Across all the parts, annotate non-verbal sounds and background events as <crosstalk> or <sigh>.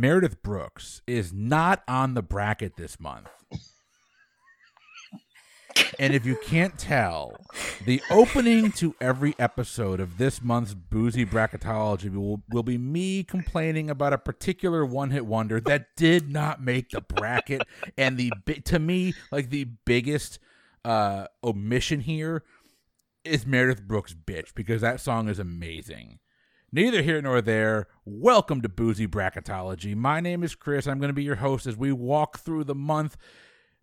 Meredith Brooks is not on the bracket this month. and if you can't tell, the opening to every episode of this month's Boozy Bracketology will, will be me complaining about a particular one hit wonder that did not make the bracket. and the to me, like the biggest uh, omission here is Meredith Brooks' bitch because that song is amazing. Neither here nor there. Welcome to Boozy Bracketology. My name is Chris. I'm going to be your host as we walk through the month,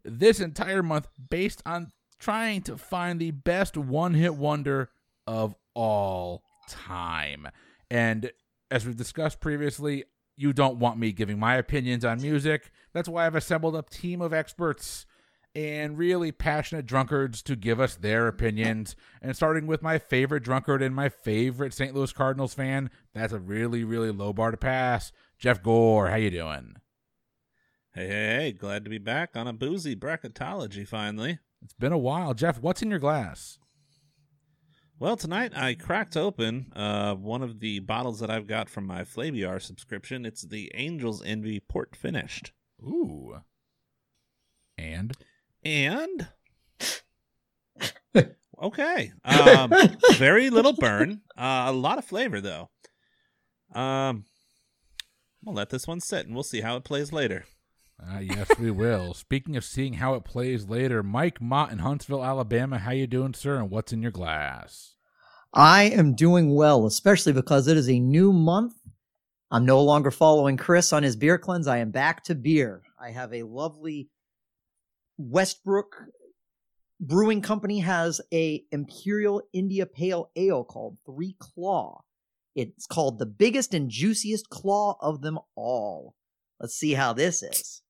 this entire month, based on trying to find the best one hit wonder of all time. And as we've discussed previously, you don't want me giving my opinions on music. That's why I've assembled a team of experts and really passionate drunkards to give us their opinions. And starting with my favorite drunkard and my favorite St. Louis Cardinals fan, that's a really, really low bar to pass. Jeff Gore, how you doing? Hey, hey, hey! Glad to be back on a boozy bracketology finally. It's been a while, Jeff. What's in your glass? Well, tonight I cracked open uh, one of the bottles that I've got from my Flaviar subscription. It's the Angels Envy Port Finished. Ooh. And and <laughs> okay, um, very little burn, uh, a lot of flavor though. Um, we'll let this one sit, and we'll see how it plays later. Uh, yes, we will. Speaking of seeing how it plays later, Mike Mott in Huntsville, Alabama. How you doing, sir? And what's in your glass? I am doing well, especially because it is a new month. I'm no longer following Chris on his beer cleanse. I am back to beer. I have a lovely Westbrook Brewing Company has a Imperial India Pale Ale called Three Claw. It's called the biggest and juiciest claw of them all. Let's see how this is.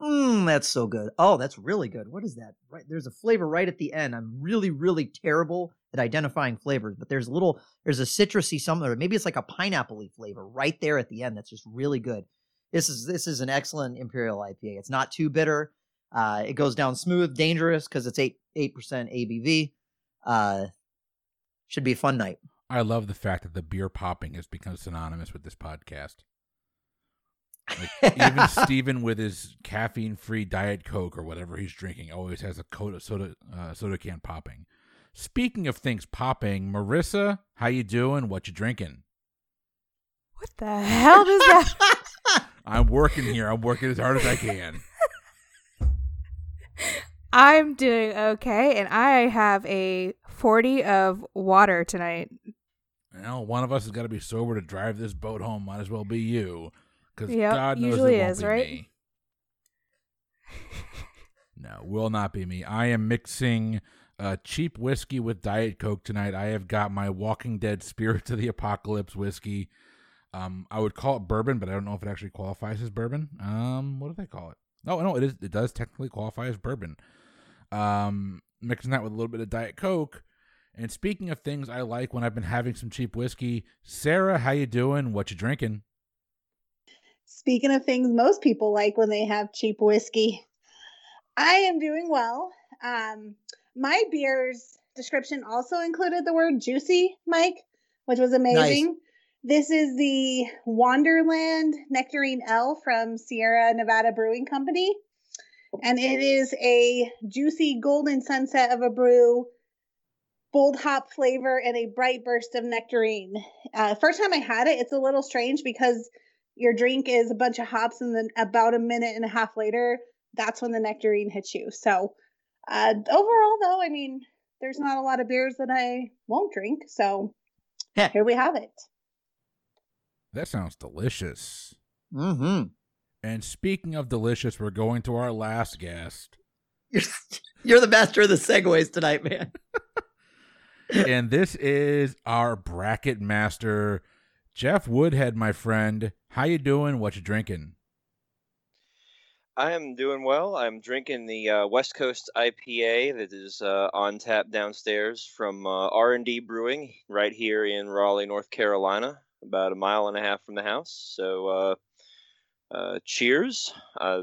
Mmm, that's so good. Oh, that's really good. What is that? Right, there's a flavor right at the end. I'm really, really terrible at identifying flavors, but there's a little, there's a citrusy something, or maybe it's like a pineapple flavor right there at the end. That's just really good. This is this is an excellent imperial IPA. It's not too bitter. Uh, it goes down smooth, dangerous because it's eight eight percent ABV. Uh, should be a fun night. I love the fact that the beer popping has become synonymous with this podcast. Like, even <laughs> Steven with his caffeine-free Diet Coke or whatever he's drinking always has a soda soda, uh, soda can popping. Speaking of things popping, Marissa, how you doing? What you drinking? What the hell is that? <laughs> I'm working here. I'm working as hard as I can. I'm doing okay, and I have a 40 of water tonight. Well, one of us has got to be sober to drive this boat home. Might as well be you, because yep, God knows usually it won't is, be right? me. no, will not be me. I am mixing uh, cheap whiskey with Diet Coke tonight. I have got my Walking Dead Spirits of the Apocalypse whiskey. Um, I would call it bourbon, but I don't know if it actually qualifies as bourbon. Um, what do they call it? No, no, it is. It does technically qualify as bourbon. Um, mixing that with a little bit of Diet Coke. And speaking of things I like when I've been having some cheap whiskey, Sarah, how you doing? What you drinking? Speaking of things most people like when they have cheap whiskey, I am doing well. Um, my beer's description also included the word juicy, Mike, which was amazing. Nice. This is the Wonderland Nectarine Ale from Sierra Nevada Brewing Company. And it is a juicy golden sunset of a brew, bold hop flavor, and a bright burst of nectarine. Uh, first time I had it, it's a little strange because your drink is a bunch of hops, and then about a minute and a half later, that's when the nectarine hits you. So, uh, overall, though, I mean, there's not a lot of beers that I won't drink. So, yeah. here we have it. That sounds delicious. Mm-hmm. And speaking of delicious, we're going to our last guest. You're, <laughs> you're the master of the segues tonight, man. <laughs> and this is our bracket master, Jeff Woodhead, my friend. How you doing? What you drinking? I am doing well. I'm drinking the uh, West Coast IPA that is uh, on tap downstairs from uh, R&D Brewing right here in Raleigh, North Carolina about a mile and a half from the house. So, uh, uh, cheers. Uh,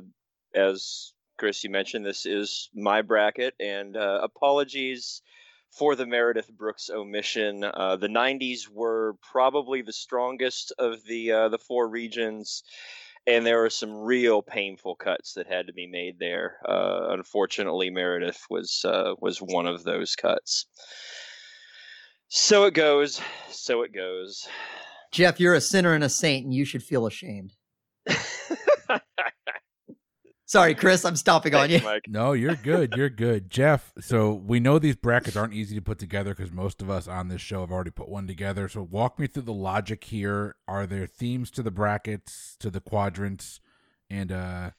as Chris, you mentioned, this is my bracket, and uh, apologies for the Meredith Brooks omission. Uh, the 90s were probably the strongest of the uh, the four regions, and there were some real painful cuts that had to be made there. Uh, unfortunately, Meredith was was one of those cuts. So it goes. So it goes. Jeff, you're a sinner and a saint, and you should feel ashamed. Sorry, Chris, I'm stomping on you. Mike. No, you're good. You're good. Jeff, so we know these brackets aren't easy to put together because most of us on this show have already put one together. So walk me through the logic here. Are there themes to the brackets, to the quadrants, and uh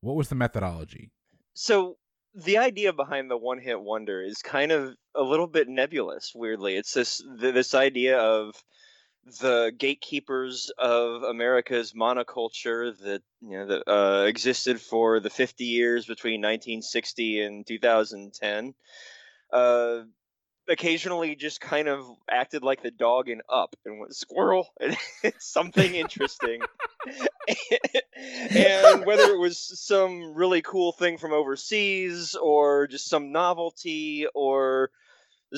what was the methodology? So the idea behind the one hit wonder is kind of a little bit nebulous weirdly it's this this idea of the gatekeepers of america's monoculture that you know that uh, existed for the 50 years between 1960 and 2010 uh, occasionally just kind of acted like the dog in up and went squirrel <laughs> and something interesting. And whether it was some really cool thing from overseas or just some novelty or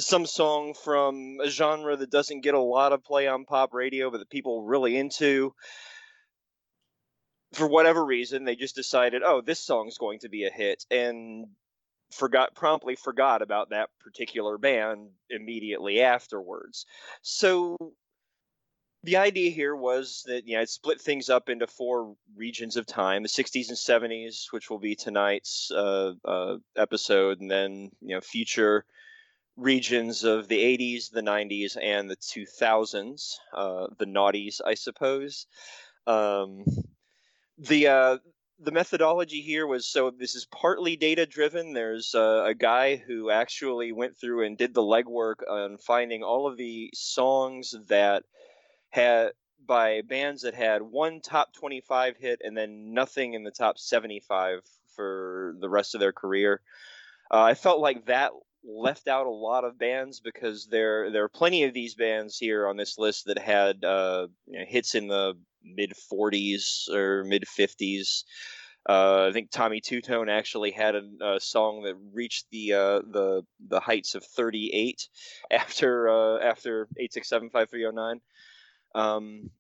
some song from a genre that doesn't get a lot of play on pop radio but that people really into. For whatever reason they just decided oh this song's going to be a hit and forgot promptly forgot about that particular band immediately afterwards. So the idea here was that you know it split things up into four regions of time the 60s and 70s which will be tonight's uh, uh, episode and then you know future regions of the 80s the 90s and the 2000s uh, the naughties i suppose um, the uh, the methodology here was so this is partly data driven there's uh, a guy who actually went through and did the legwork on finding all of the songs that had by bands that had one top 25 hit and then nothing in the top 75 for the rest of their career. Uh, I felt like that left out a lot of bands because there there are plenty of these bands here on this list that had uh, you know, hits in the mid 40s or mid 50s. Uh, I think Tommy Tutone actually had a, a song that reached the uh, the the heights of 38 <laughs> after uh, after 867530 um,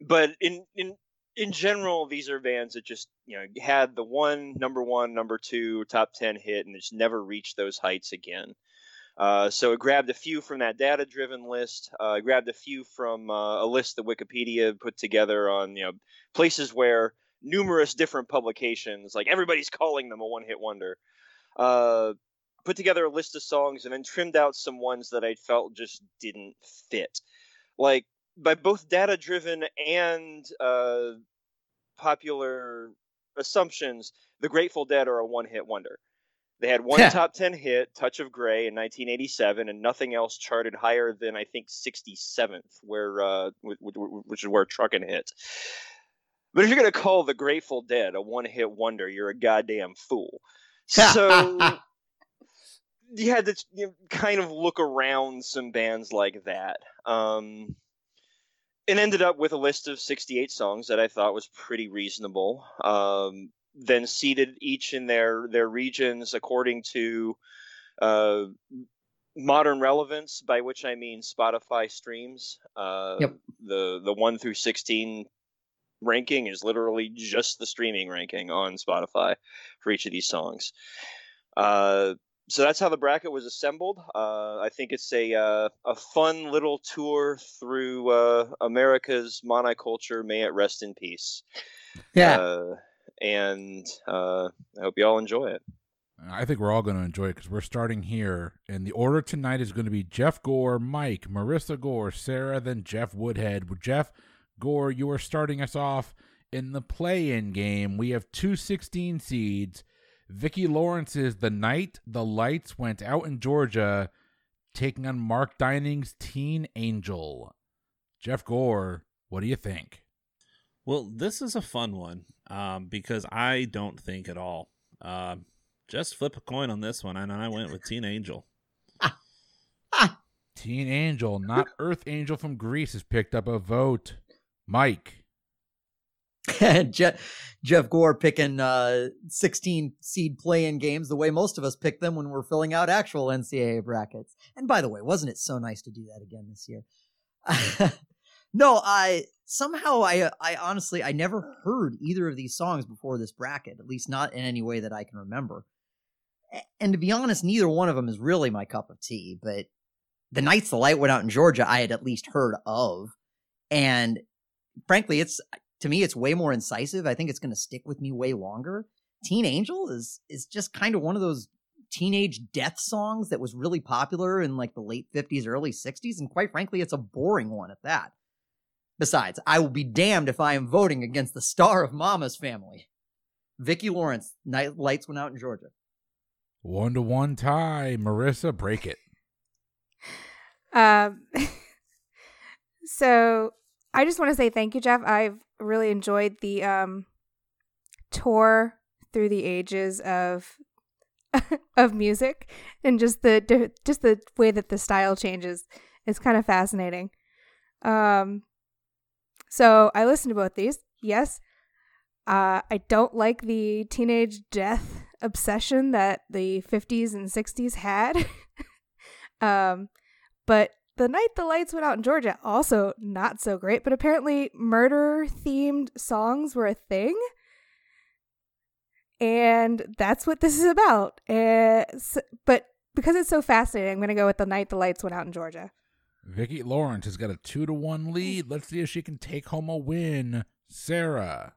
but in in in general, these are bands that just you know had the one number one, number two, top ten hit, and just never reached those heights again. Uh, so it grabbed a few from that data-driven list. Uh, it grabbed a few from uh, a list that Wikipedia put together on you know places where numerous different publications, like everybody's calling them a one-hit wonder, uh, put together a list of songs and then trimmed out some ones that I felt just didn't fit. Like by both data driven and uh, popular assumptions, the Grateful Dead are a one hit wonder. They had one top 10 hit, Touch of Grey, in 1987, and nothing else charted higher than, I think, 67th, where uh, wh- wh- which is where Truckin' hit. But if you're going to call the Grateful Dead a one hit wonder, you're a goddamn fool. So <laughs> you had to kind of look around some bands like that. Um, and ended up with a list of 68 songs that I thought was pretty reasonable. Um, then seeded each in their their regions according to uh, modern relevance, by which I mean Spotify streams. Uh, Yep. The the one through 16 ranking is literally just the streaming ranking on Spotify for each of these songs. Uh, so that's how the bracket was assembled. Uh, I think it's a uh, a fun little tour through uh, America's monoculture. May it rest in peace. yeah. Uh, and uh, I hope you all enjoy it. I think we're all going to enjoy it because we're starting here. And the order tonight is going to be Jeff Gore, Mike, Marissa Gore, Sarah, then Jeff Woodhead. Jeff Gore, you are starting us off in the play in game. We have two 16 seeds. Vicki Lawrence's The Night the Lights Went Out in Georgia, taking on Mark Dinning's Teen Angel. Jeff Gore, what do you think? Well, this is a fun one um, because I don't think at all. Um, just flip a coin on this one, and I went with Teen Angel. Teen Angel, not <laughs> Earth Angel from Grease, has picked up a vote. Mike. <laughs> Jeff, Jeff Gore picking uh, 16 seed play-in games the way most of us pick them when we're filling out actual NCAA brackets. And by the way, wasn't it so nice to do that again this year? <laughs> no, I somehow I I honestly I never heard either of these songs before this bracket, at least not in any way that I can remember. And to be honest, neither one of them is really my cup of tea. But the nights the light went out in Georgia, I had at least heard of, and frankly, it's to me it's way more incisive. I think it's going to stick with me way longer. Teen Angel is is just kind of one of those teenage death songs that was really popular in like the late 50s early 60s and quite frankly it's a boring one at that. Besides i will be damned if i am voting against the star of mama's family. Vicki lawrence night lights went out in georgia. One to one tie. Marissa break it. Um <laughs> so i just want to say thank you jeff i've really enjoyed the um tour through the ages of <laughs> of music and just the just the way that the style changes is kind of fascinating. Um, so I listened to both these. Yes, uh, I don't like the teenage death obsession that the 50s and 60s had. <laughs> um, but the night the lights went out in Georgia also not so great. But apparently, murder themed songs were a thing and that's what this is about. Uh, but because it's so fascinating, I'm going to go with the night the lights went out in Georgia. Vicki Lawrence has got a two to one lead. Let's see if she can take home a win. Sarah.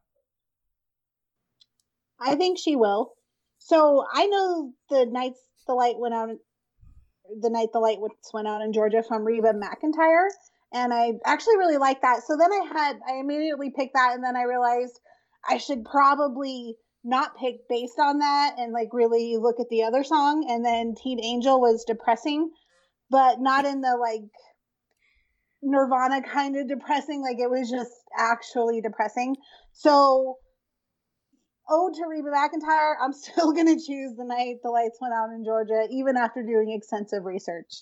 I think she will. So I know the nights the light went out, the night the light went out in Georgia from Reba McEntire, and I actually really like that. So then I had I immediately picked that, and then I realized I should probably not pick based on that and like really look at the other song. And then Teen Angel was depressing, but not in the like Nirvana kind of depressing. Like it was just actually depressing. So, oh, to Reba McEntire, I'm still <laughs> going to choose the night the lights went out in Georgia, even after doing extensive research.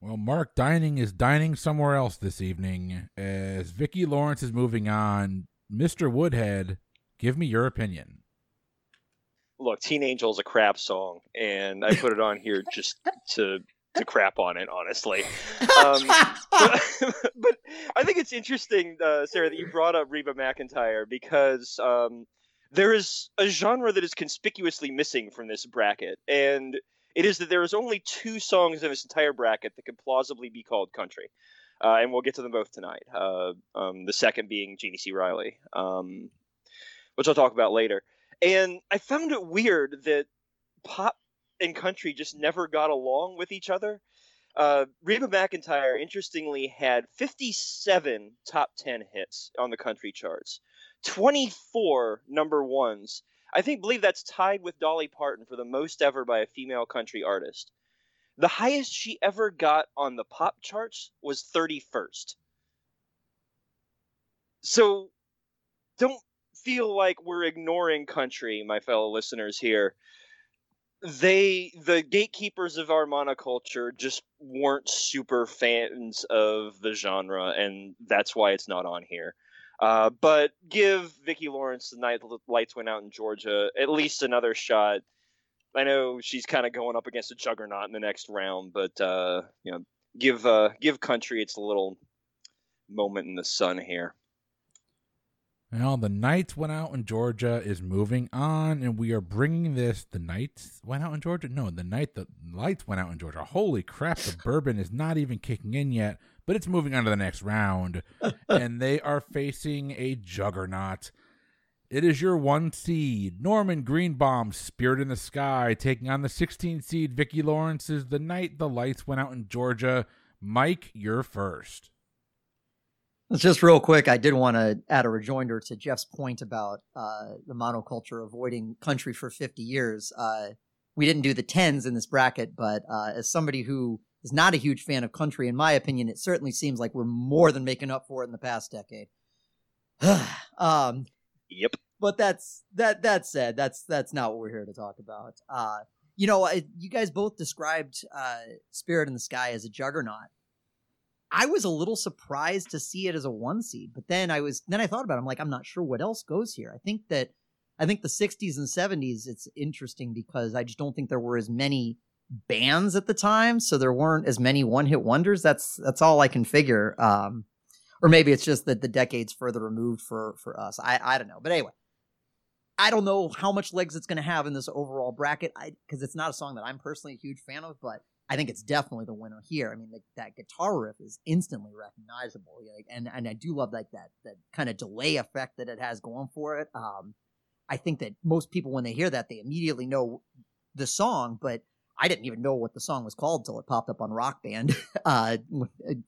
Well, Mark Dinning is dining somewhere else this evening as Vicki Lawrence is moving on. Mr. Woodhead, give me your opinion. Look, Teen Angel is a crap song, and I put it on here just <laughs> to to crap on it, honestly. <laughs> Um, <laughs> but, <laughs> but, I think it's interesting, uh, Sarah, that you brought up Reba McEntire because um, there is a genre that is conspicuously missing from this bracket, and it is that there is only two songs in this entire bracket that could plausibly be called country uh, and we'll get to them both tonight. Uh, um, the second being Jeannie C. Riley, um, which I'll talk about later. And I found it weird that pop and country just never got along with each other. Uh, Reba McEntire, interestingly, had 57 top 10 hits on the country charts, 24 number ones. I think believe that's tied with Dolly Parton for the most ever by a female country artist. The highest she ever got on the pop charts was 31st. So don't feel like we're ignoring country, my fellow listeners here. They the gatekeepers of our monoculture just weren't super fans of the genre, and that's why it's not on here. Uh, but give Vicki Lawrence the night the lights went out in Georgia at least another shot I know she's kind of going up against a juggernaut in the next round, but uh, you know, give uh, give country its little moment in the sun here. Well, the Knights went out in Georgia is moving on, and we are bringing this. The Knights went out in Georgia. No, the night the lights went out in Georgia. Holy crap! The bourbon is not even kicking in yet, but it's moving on to the next round, <laughs> and they are facing a juggernaut. It is your one seed, Norman Greenbaum, Spirit in the Sky, taking on the 16 seed, Vicki Lawrence's The Night the Lights Went Out in Georgia. Mike, you're first. Just real quick, I did want to add a rejoinder to Jeff's point about uh, the monoculture avoiding country for 50 years. Uh, we didn't do the tens in this bracket, but uh, as somebody who is not a huge fan of country, in my opinion, it certainly seems like we're more than making up for it in the past decade. <sighs> um, Yep. But that's that. That said, that's that's not what we're here to talk about. Uh, you know, I, you guys both described uh, Spirit in the Sky as a juggernaut, I was a little surprised to see it as a one seed, but then I was then I thought about it. I'm like, I'm not sure what else goes here. I think that I think the 60s and 70s it's interesting because I just don't think there were as many bands at the time, so there weren't as many one-hit wonders. That's that's all I can figure. Um or maybe it's just that the decades further removed for for us. I I don't know. But anyway, I don't know how much legs it's going to have in this overall bracket because it's not a song that I'm personally a huge fan of, but I think it's definitely the winner here. I mean, that guitar riff is instantly recognizable, like, and and I do love like that that kind of delay effect that it has going for it. Um, I think that most people when they hear that they immediately know the song, but I didn't even know what the song was called till it popped up on Rock Band, <laughs> uh,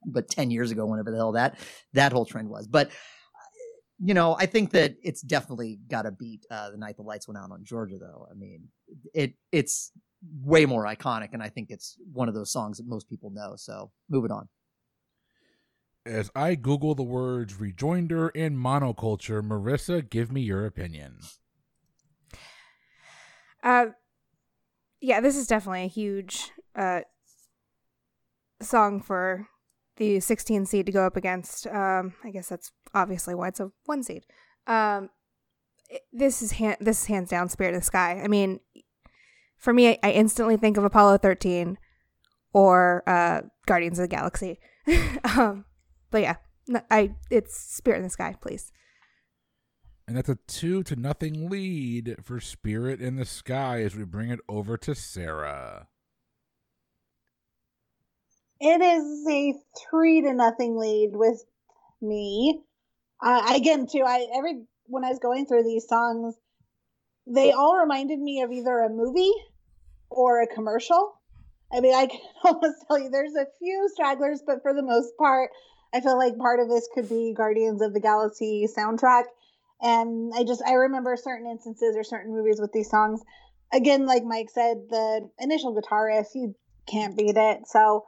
but ten years ago, whenever the hell that that whole trend was. But you know, I think that it's definitely got to beat uh, the night the lights went out on Georgia, though. I mean, it it's way more iconic, and I think it's one of those songs that most people know. So, moving on. As I Google the words rejoinder and monoculture, Marissa, give me your opinion. Uh, yeah, this is definitely a huge uh song for the 16 seed to go up against. Um, I guess that's obviously why it's a one seed. Um, it, this is hand, this is hands down Spirit of the Sky. I mean, for me, I, I instantly think of Apollo 13 or uh, Guardians of the Galaxy. <laughs> um, but yeah, I it's Spirit in the Sky, please. And that's a two to nothing lead for Spirit in the Sky as we bring it over to Sarah. It is a three to nothing lead with me. Uh, again, too, I every when I was going through these songs, they all reminded me of either a movie or a commercial. I mean, I can <laughs> almost tell you there's a few stragglers, but for the most part, I feel like part of this could be Guardians of the Galaxy soundtrack. And I just I remember certain instances or certain movies with these songs. Again, like Mike said, the initial guitar riff, you can't beat it. So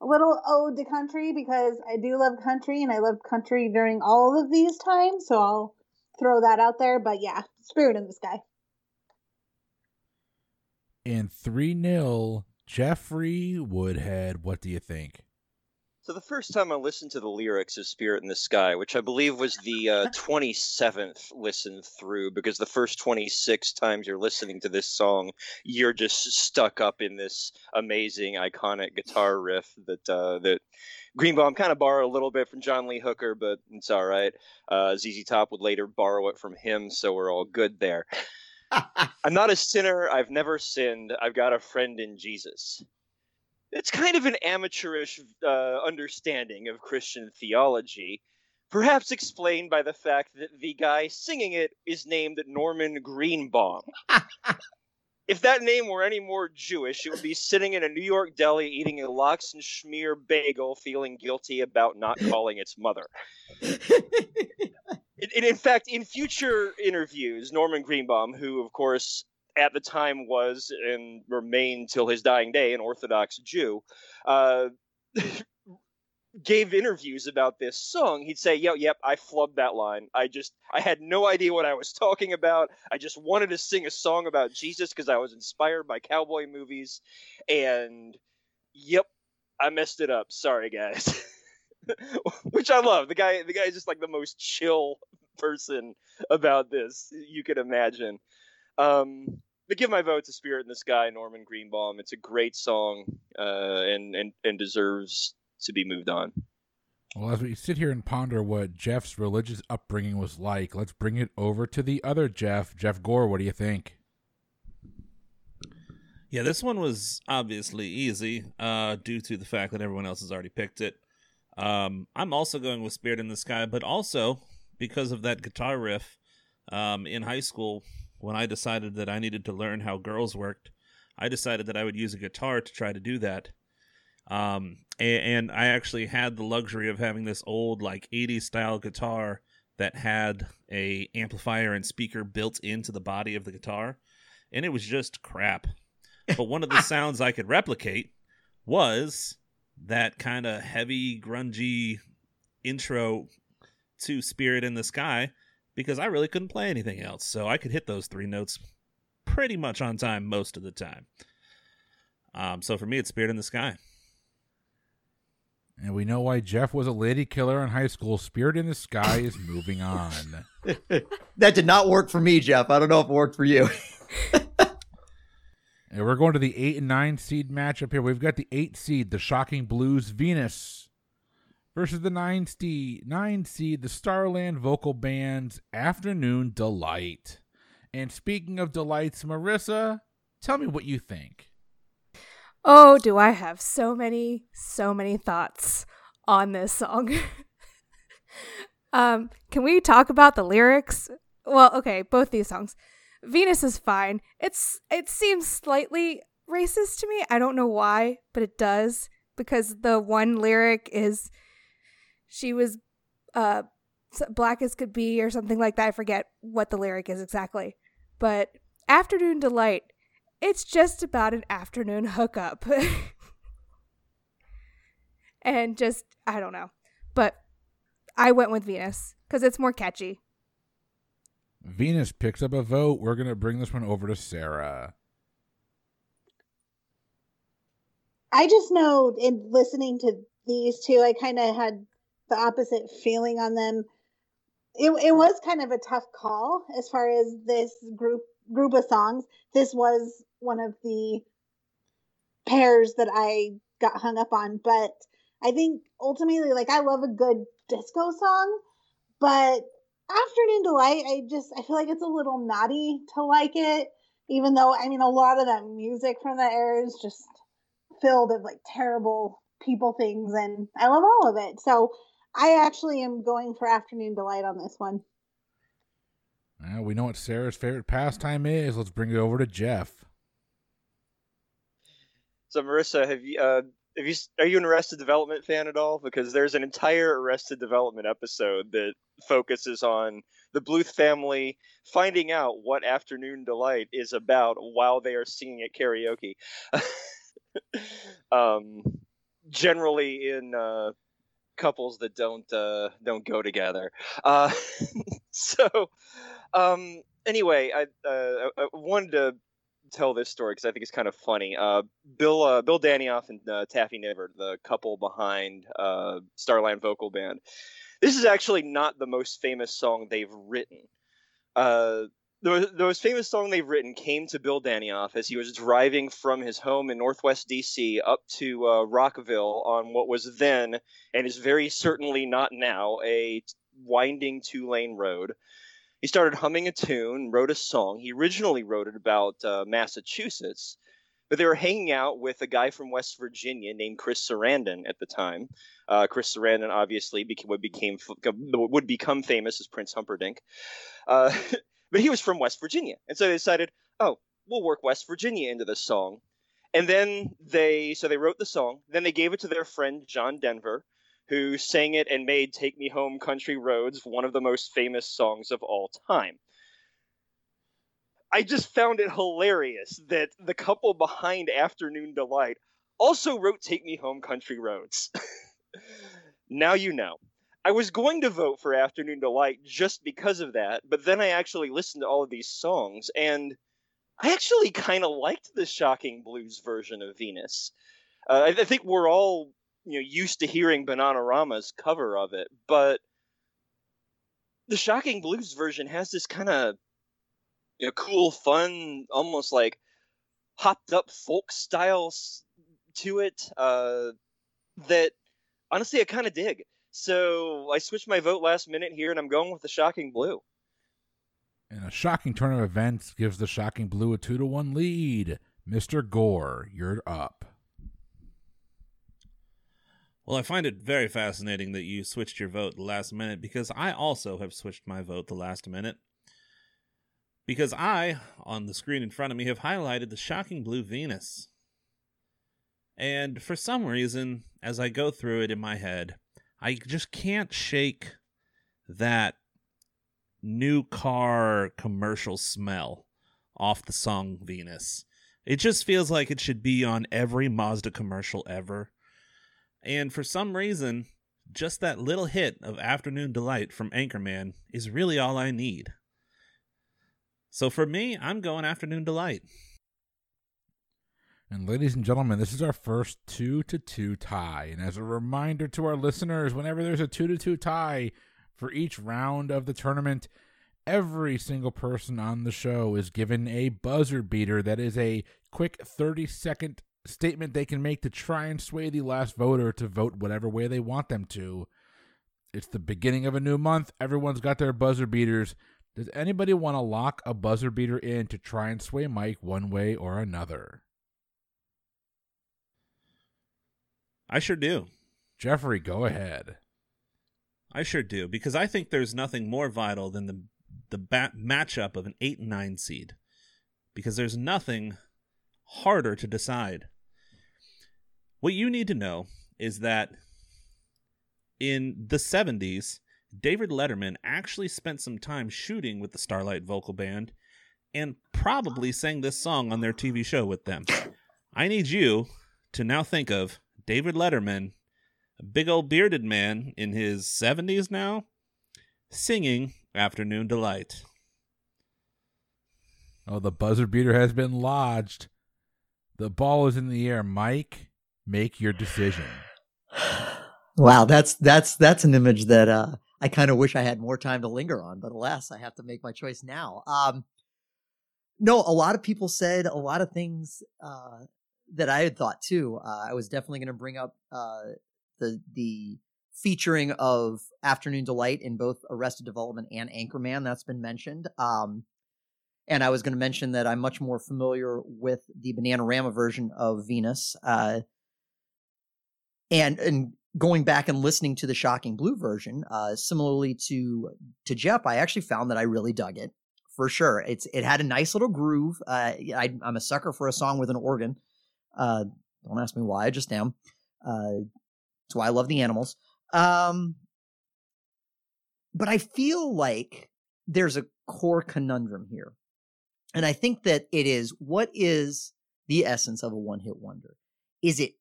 a little ode to country because I do love country and I love country during all of these times. So I'll throw that out there. But yeah, Spirit in the Sky. And 3 0, Jeffrey Woodhead. What do you think? So the first time I listened to the lyrics of "Spirit in the Sky," which I believe was the twenty uh, <laughs> seventh listen through, because the first twenty six times you're listening to this song, you're just stuck up in this amazing, iconic guitar riff that uh, that Greenbaum kind of borrowed a little bit from John Lee Hooker, but it's all right. Uh, ZZ Top would later borrow it from him, so we're all good there. I'm not a sinner. I've never sinned. I've got a friend in Jesus it's kind of an amateurish uh, understanding of Christian theology, perhaps explained by the fact that the guy singing it is named Norman Greenbaum. <laughs> if that name were any more Jewish, it would be sitting in a New York deli eating a lox and schmear bagel, feeling guilty about not calling its mother. <laughs> in, in fact, in future interviews, Norman Greenbaum, who of course at the time was and remained till his dying day an Orthodox Jew, uh, <laughs> gave interviews about this song. He'd say, "Yo, yep, I flubbed that line. I just I had no idea what I was talking about. I just wanted to sing a song about Jesus because I was inspired by cowboy movies, and yep, I messed it up. Sorry, guys." <laughs> <laughs> Which I love. The guy, the guy is just like the most chill person about this you could imagine. Um, but give my vote to Spirit in the Sky, Norman Greenbaum. It's a great song uh, and, and, and deserves to be moved on. Well, as we sit here and ponder what Jeff's religious upbringing was like, let's bring it over to the other Jeff. Jeff Gore, what do you think? Yeah, this one was obviously easy uh, due to the fact that everyone else has already picked it. Um, I'm also going with Spirit in the Sky, but also because of that guitar riff um, in high school, when I decided that I needed to learn how girls worked, I decided that I would use a guitar to try to do that. Um, and, and I actually had the luxury of having this old like 80s style guitar that had a amplifier and speaker built into the body of the guitar, and it was just crap. But one of the <laughs> sounds I could replicate was that kind of heavy, grungy intro to Spirit in the Sky because I really couldn't play anything else. So I could hit those three notes pretty much on time most of the time. Um, so for me, it's Spirit in the Sky. And we know why Jeff was a lady killer in high school. Spirit in the Sky is moving on. <laughs> that did not work for me, Jeff. I don't know if it worked for you. <laughs> and we're going to the eight and nine seed matchup here. We've got the eight seed, the Shocking Blues Venus, versus the nine seed, nine seed, the Starland Vocal Band's Afternoon Delight. And speaking of delights, Marissa, tell me what you think. Oh, do I have so many, so many thoughts on this song. <laughs> um, can we talk about the lyrics? Well, okay, both these songs. Venus is fine. It's it seems slightly racist to me. I don't know why, but it does because the one lyric is she was uh black as could be or something like that. I forget what the lyric is exactly. But Afternoon Delight it's just about an afternoon hookup. <laughs> and just, I don't know. But I went with Venus because it's more catchy. Venus picks up a vote. We're going to bring this one over to Sarah. I just know in listening to these two, I kind of had the opposite feeling on them. It, it was kind of a tough call as far as this group group of songs. This was one of the pairs that I got hung up on, but I think ultimately, like, I love a good disco song, but Afternoon Delight, I just, I feel like it's a little naughty to like it, even though, I mean, a lot of that music from that era is just filled of like terrible people things, and I love all of it. So I actually am going for Afternoon Delight on this one. Well, we know what Sarah's favorite pastime is. Let's bring it over to Jeff. So, Marissa, have you uh, have you are you an Arrested Development fan at all? Because there's an entire Arrested Development episode that focuses on the Bluth family finding out what Afternoon Delight is about while they are singing at karaoke. <laughs> um, generally in uh, couples that don't uh, don't go together. Uh, <laughs> so um, anyway, I, uh, I wanted to tell this story because I think it's kind of funny. Uh, Bill uh, Bill Danoff and uh, Taffy Nivert, the couple behind uh, Starland Vocal Band. This is actually not the most famous song they've written. Uh, the, the most famous song they've written came to Bill Danoff as he was driving from his home in Northwest DC up to uh, Rockville on what was then and is very certainly not now a winding two lane road he started humming a tune, wrote a song. He originally wrote it about uh, Massachusetts, but they were hanging out with a guy from West Virginia named Chris Sarandon at the time. Uh, Chris Sarandon obviously became, would became would become famous as Prince Humperdinck, uh, <laughs> but he was from West Virginia, and so they decided, oh, we'll work West Virginia into this song. And then they so they wrote the song. Then they gave it to their friend John Denver, who sang it and made Take Me Home Country Roads one of the most famous songs of all time. I just found it hilarious that the couple behind Afternoon Delight also wrote Take Me Home Country Roads. <laughs> now you know. I was going to vote for Afternoon Delight just because of that, but then I actually listened to all of these songs and I actually kind of liked the Shocking Blues version of Venus. Uh, I, I, think we're all you know used to hearing Bananarama's cover of it, but the Shocking Blues version has this kind of you know cool, fun, almost like hopped up folk style to it uh, that honestly I kind of dig. So I switched my vote last minute here, and I'm going with the Shocking Blue. And a shocking turn of events gives the Shocking Blue a two to one lead. Mr. Gore, you're up. Well, I find it very fascinating that you switched your vote the last minute because I also have switched my vote the last minute. Because I, on the screen in front of me, have highlighted the shocking blue Venus. And for some reason, as I go through it in my head, I just can't shake that new car commercial smell off the song Venus. It just feels like it should be on every Mazda commercial ever. And for some reason, just that little hit of afternoon delight from Anchorman is really all I need. So for me, I'm going afternoon delight. And ladies and gentlemen, this is our first two to two tie. And as a reminder to our listeners, whenever there's a two to two tie for each round of the tournament, every single person on the show is given a buzzer beater that is a quick 30 second statement they can make to try and sway the last voter to vote whatever way they want them to. It's the beginning of a new month. Everyone's got their buzzer beaters. Does anybody want to lock a buzzer beater in to try and sway Mike one way or another? I sure do. Jeffrey, go ahead. I sure do because I think there's nothing more vital than the the bat matchup of an 8 and 9 seed because there's nothing harder to decide. What you need to know is that in the 70s, David Letterman actually spent some time shooting with the Starlight Vocal Band and probably sang this song on their TV show with them. I need you to now think of David Letterman, a big old bearded man in his 70s now, singing Afternoon Delight. Oh, the buzzer beater has been lodged. The ball is in the air. Mike, make your decision. Wow, that's that's that's an image that uh, I kind of wish I had more time to linger on, but alas, I have to make my choice now. Um, no, a lot of people said a lot of things uh, that I had thought too. Uh, I was definitely going to bring up uh, the the featuring of Afternoon Delight in both Arrested Development and Anchorman. That's been mentioned. Um, and I was going to mention that I'm much more familiar with the Bananarama version of Venus. Uh, and and going back and listening to the Shocking Blue version, uh, similarly to to Jeff, I actually found that I really dug it for sure. It's it had a nice little groove. Uh, I, am a sucker for a song with an organ. Uh, don't ask me why, I just am. Uh, that's why I love the animals. Um, but I feel like there's a core conundrum here. And I think that it is what is the essence of a one hit wonder? Is it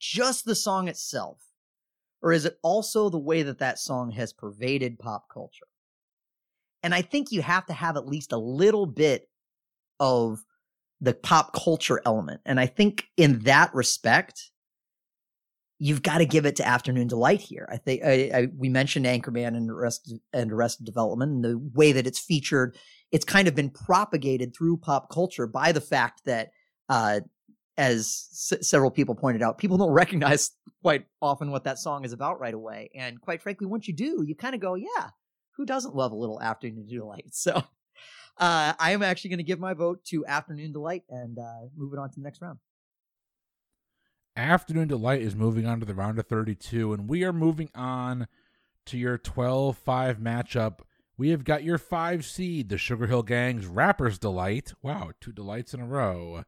just the song itself? Or is it also the way that that song has pervaded pop culture? And I think you have to have at least a little bit of the pop culture element. And I think in that respect, you've got to give it to Afternoon Delight here. I think I, I, we mentioned Anchorman and Arrested and Arrested Development and the way that it's featured. It's kind of been propagated through pop culture by the fact that, uh, as s- several people pointed out, people don't <laughs> recognize quite often what that song is about right away. And quite frankly, once you do, you kind of go, "Yeah, who doesn't love a little Afternoon Delight?" <laughs> So. Uh, I am actually going to give my vote to Afternoon Delight and uh, move it on to the next round. Afternoon Delight is moving on to the round of 32, and we are moving on to your 12 5 matchup. We have got your five seed, the Sugar Hill Gang's Rapper's Delight. Wow, two delights in a row.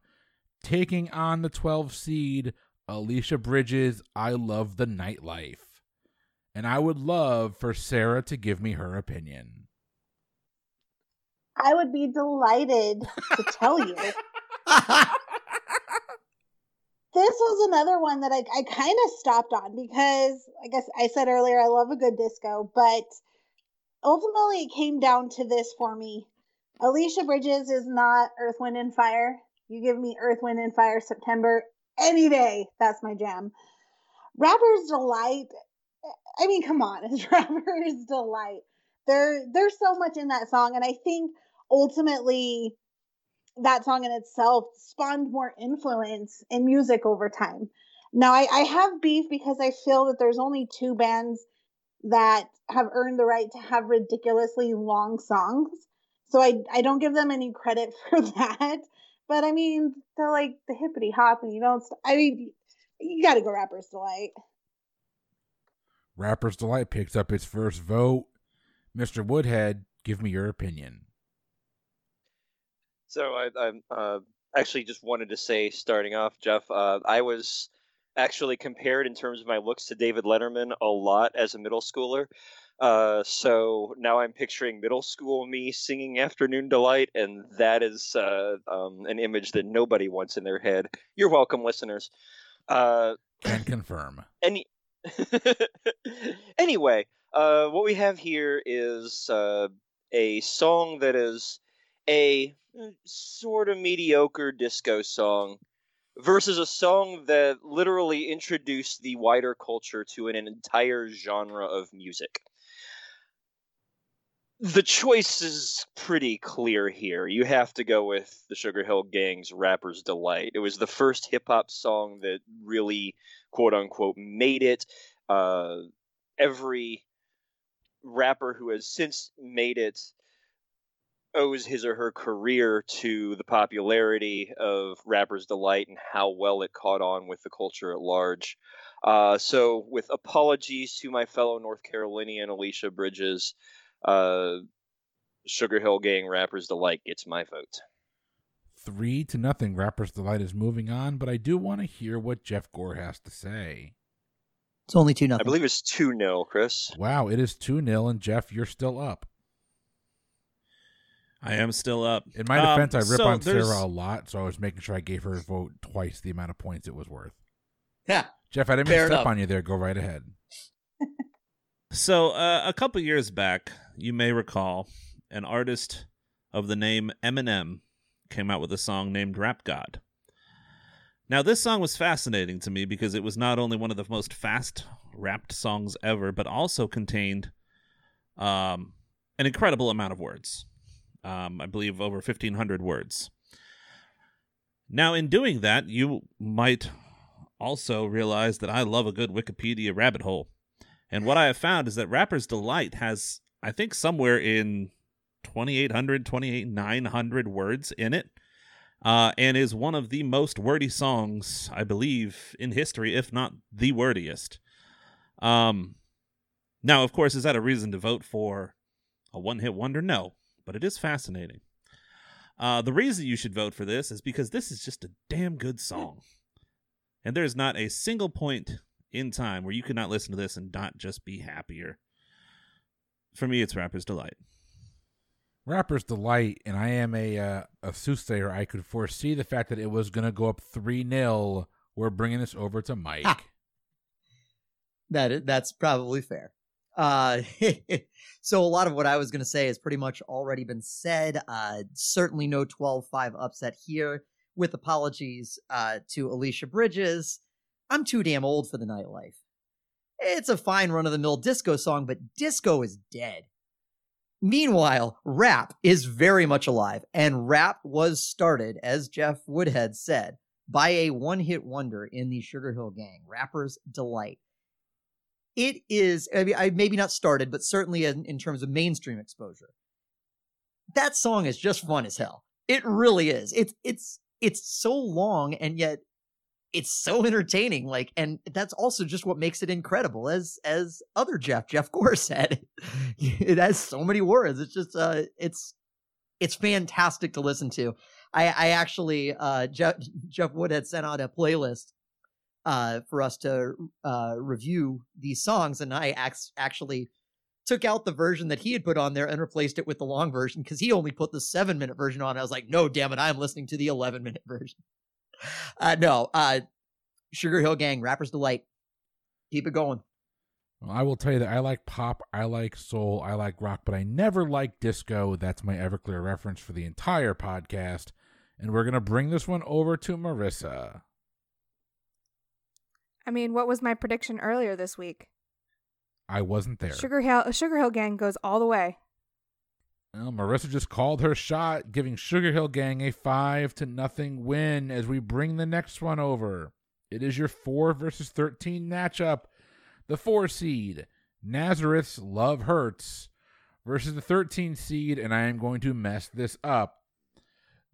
Taking on the 12 seed, Alicia Bridges, I Love the Nightlife. And I would love for Sarah to give me her opinion. I would be delighted to tell you. <laughs> this was another one that I, I kind of stopped on because I guess I said earlier I love a good disco, but ultimately it came down to this for me. Alicia Bridges is not Earth, Wind, and Fire. You give me Earth, Wind, and Fire September any day. That's my jam. Rapper's Delight. I mean, come on, <laughs> it's Rapper's Delight. There, there's so much in that song, and I think ultimately that song in itself spawned more influence in music over time. Now, I, I have beef because I feel that there's only two bands that have earned the right to have ridiculously long songs. So I, I don't give them any credit <laughs> for that. But I mean, they're like the hippity hop, and you don't. I mean, you got to go Rapper's Delight. Rapper's Delight picks up its first vote. Mr. Woodhead, give me your opinion. So I, I uh, actually just wanted to say, starting off, Jeff, uh, I was actually compared in terms of my looks to David Letterman a lot as a middle schooler. Uh, so now I'm picturing middle school me singing "Afternoon Delight," and that is uh, um, an image that nobody wants in their head. You're welcome, listeners. Uh, Can confirm. Any <laughs> anyway, uh, what we have here is uh, a song that is a sort of mediocre disco song versus a song that literally introduced the wider culture to an entire genre of music. The choice is pretty clear here. You have to go with the Sugar Hill Gang's Rapper's Delight. It was the first hip hop song that really, quote unquote, made it. Uh, every rapper who has since made it owes his or her career to the popularity of Rapper's Delight and how well it caught on with the culture at large. Uh, so, with apologies to my fellow North Carolinian Alicia Bridges, uh, Sugar Hill Gang Rapper's Delight gets my vote. Three to nothing. Rapper's Delight is moving on, but I do want to hear what Jeff Gore has to say. It's only two nothing. I believe it's 2 0, Chris. Wow, it is 2 0, and Jeff, you're still up. I am still up. In my Um, defense, I rip so on there's- Sarah a lot, so I was making sure I gave her a vote twice the amount of points it was worth. Yeah. Jeff, I didn't mean to step enough. on you there. Go right ahead. So, uh, a couple years back, you may recall, an artist of the name Eminem came out with a song named Rap God. Now, this song was fascinating to me because it was not only one of the most fast rapped songs ever, but also contained um, an incredible amount of words. Um, I believe over 1,500 words. Now, in doing that, you might also realize that I love a good Wikipedia rabbit hole. And what I have found is that Rapper's Delight has, I think, somewhere in 2,800, 2,900 words in it, uh, and is one of the most wordy songs, I believe, in history, if not the wordiest. Um, now, of course, is that a reason to vote for a one hit wonder? No, but it is fascinating. Uh, the reason you should vote for this is because this is just a damn good song. And there's not a single point in time where you could not listen to this and not just be happier. For me, it's Rapper's Delight. Rapper's Delight, and I am a uh, a soothsayer. I could foresee the fact that it was going to go up 3 0. We're bringing this over to Mike. Ah. That is, that's probably fair. Uh, <laughs> so a lot of what I was going to say has pretty much already been said. Uh, certainly no 12-5 upset here. With apologies uh, to Alicia Bridges, I'm too damn old for the nightlife. It's a fine run-of-the-mill disco song, but disco is dead. Meanwhile, rap is very much alive, and rap was started, as Jeff Woodhead said, by a one-hit wonder in the Sugar Hill Gang, Rapper's Delight it is I mean, I maybe not started, but certainly in, in terms of mainstream exposure. That song is just fun as hell. It really is. It's it's it's so long and yet it's so entertaining. Like, and that's also just what makes it incredible. As as other Jeff Jeff Gore <laughs> said, it has so many words. It's just uh, it's it's fantastic to listen to. I I actually uh Jeff Jeff Wood had sent out a playlist uh, for us to uh, review these songs, and I ac- actually took out the version that he had put on there and replaced it with the long version because he only put the seven minute version on. I was like, no, damn it, I'm listening to the eleven minute version. Uh, no, uh, Sugar Hill Gang, Rapper's Delight. Keep it going. Well, I will tell you that I like pop, I like soul, I like rock, but I never like disco. That's my Everclear reference for the entire podcast. And we're going to bring this one over to Marissa. I mean, what was my prediction earlier this week? I wasn't there. Sugar Hill Sugar Hill Gang goes all the way. Well, Marissa just called her shot, giving Sugar Hill Gang a five to nothing win as we bring the next one over. It is your four versus thirteen matchup. The four seed, Nazareth's Love Hurts, versus the thirteen seed, and I am going to mess this up.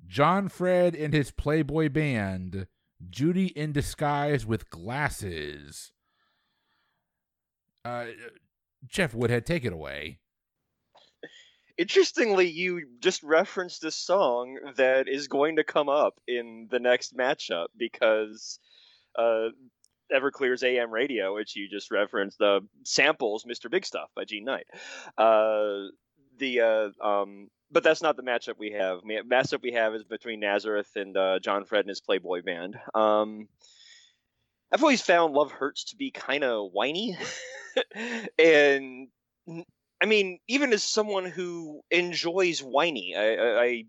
John Fred and his Playboy band, Judy in disguise with glasses. Uh, Jeff Woodhead, take it away. Interestingly, you just referenced a song that is going to come up in the next matchup because uh, Everclear's AM radio, which you just referenced, uh, samples "Mr. Big Stuff" by Jean Knight. Uh, the uh, um, but that's not the matchup we have. Ma- matchup we have is between Nazareth and uh, John Fred and his Playboy band. Um, I've always found Love Hurts to be kind of whiny, <laughs> and I mean, even as someone who enjoys whiny, I, I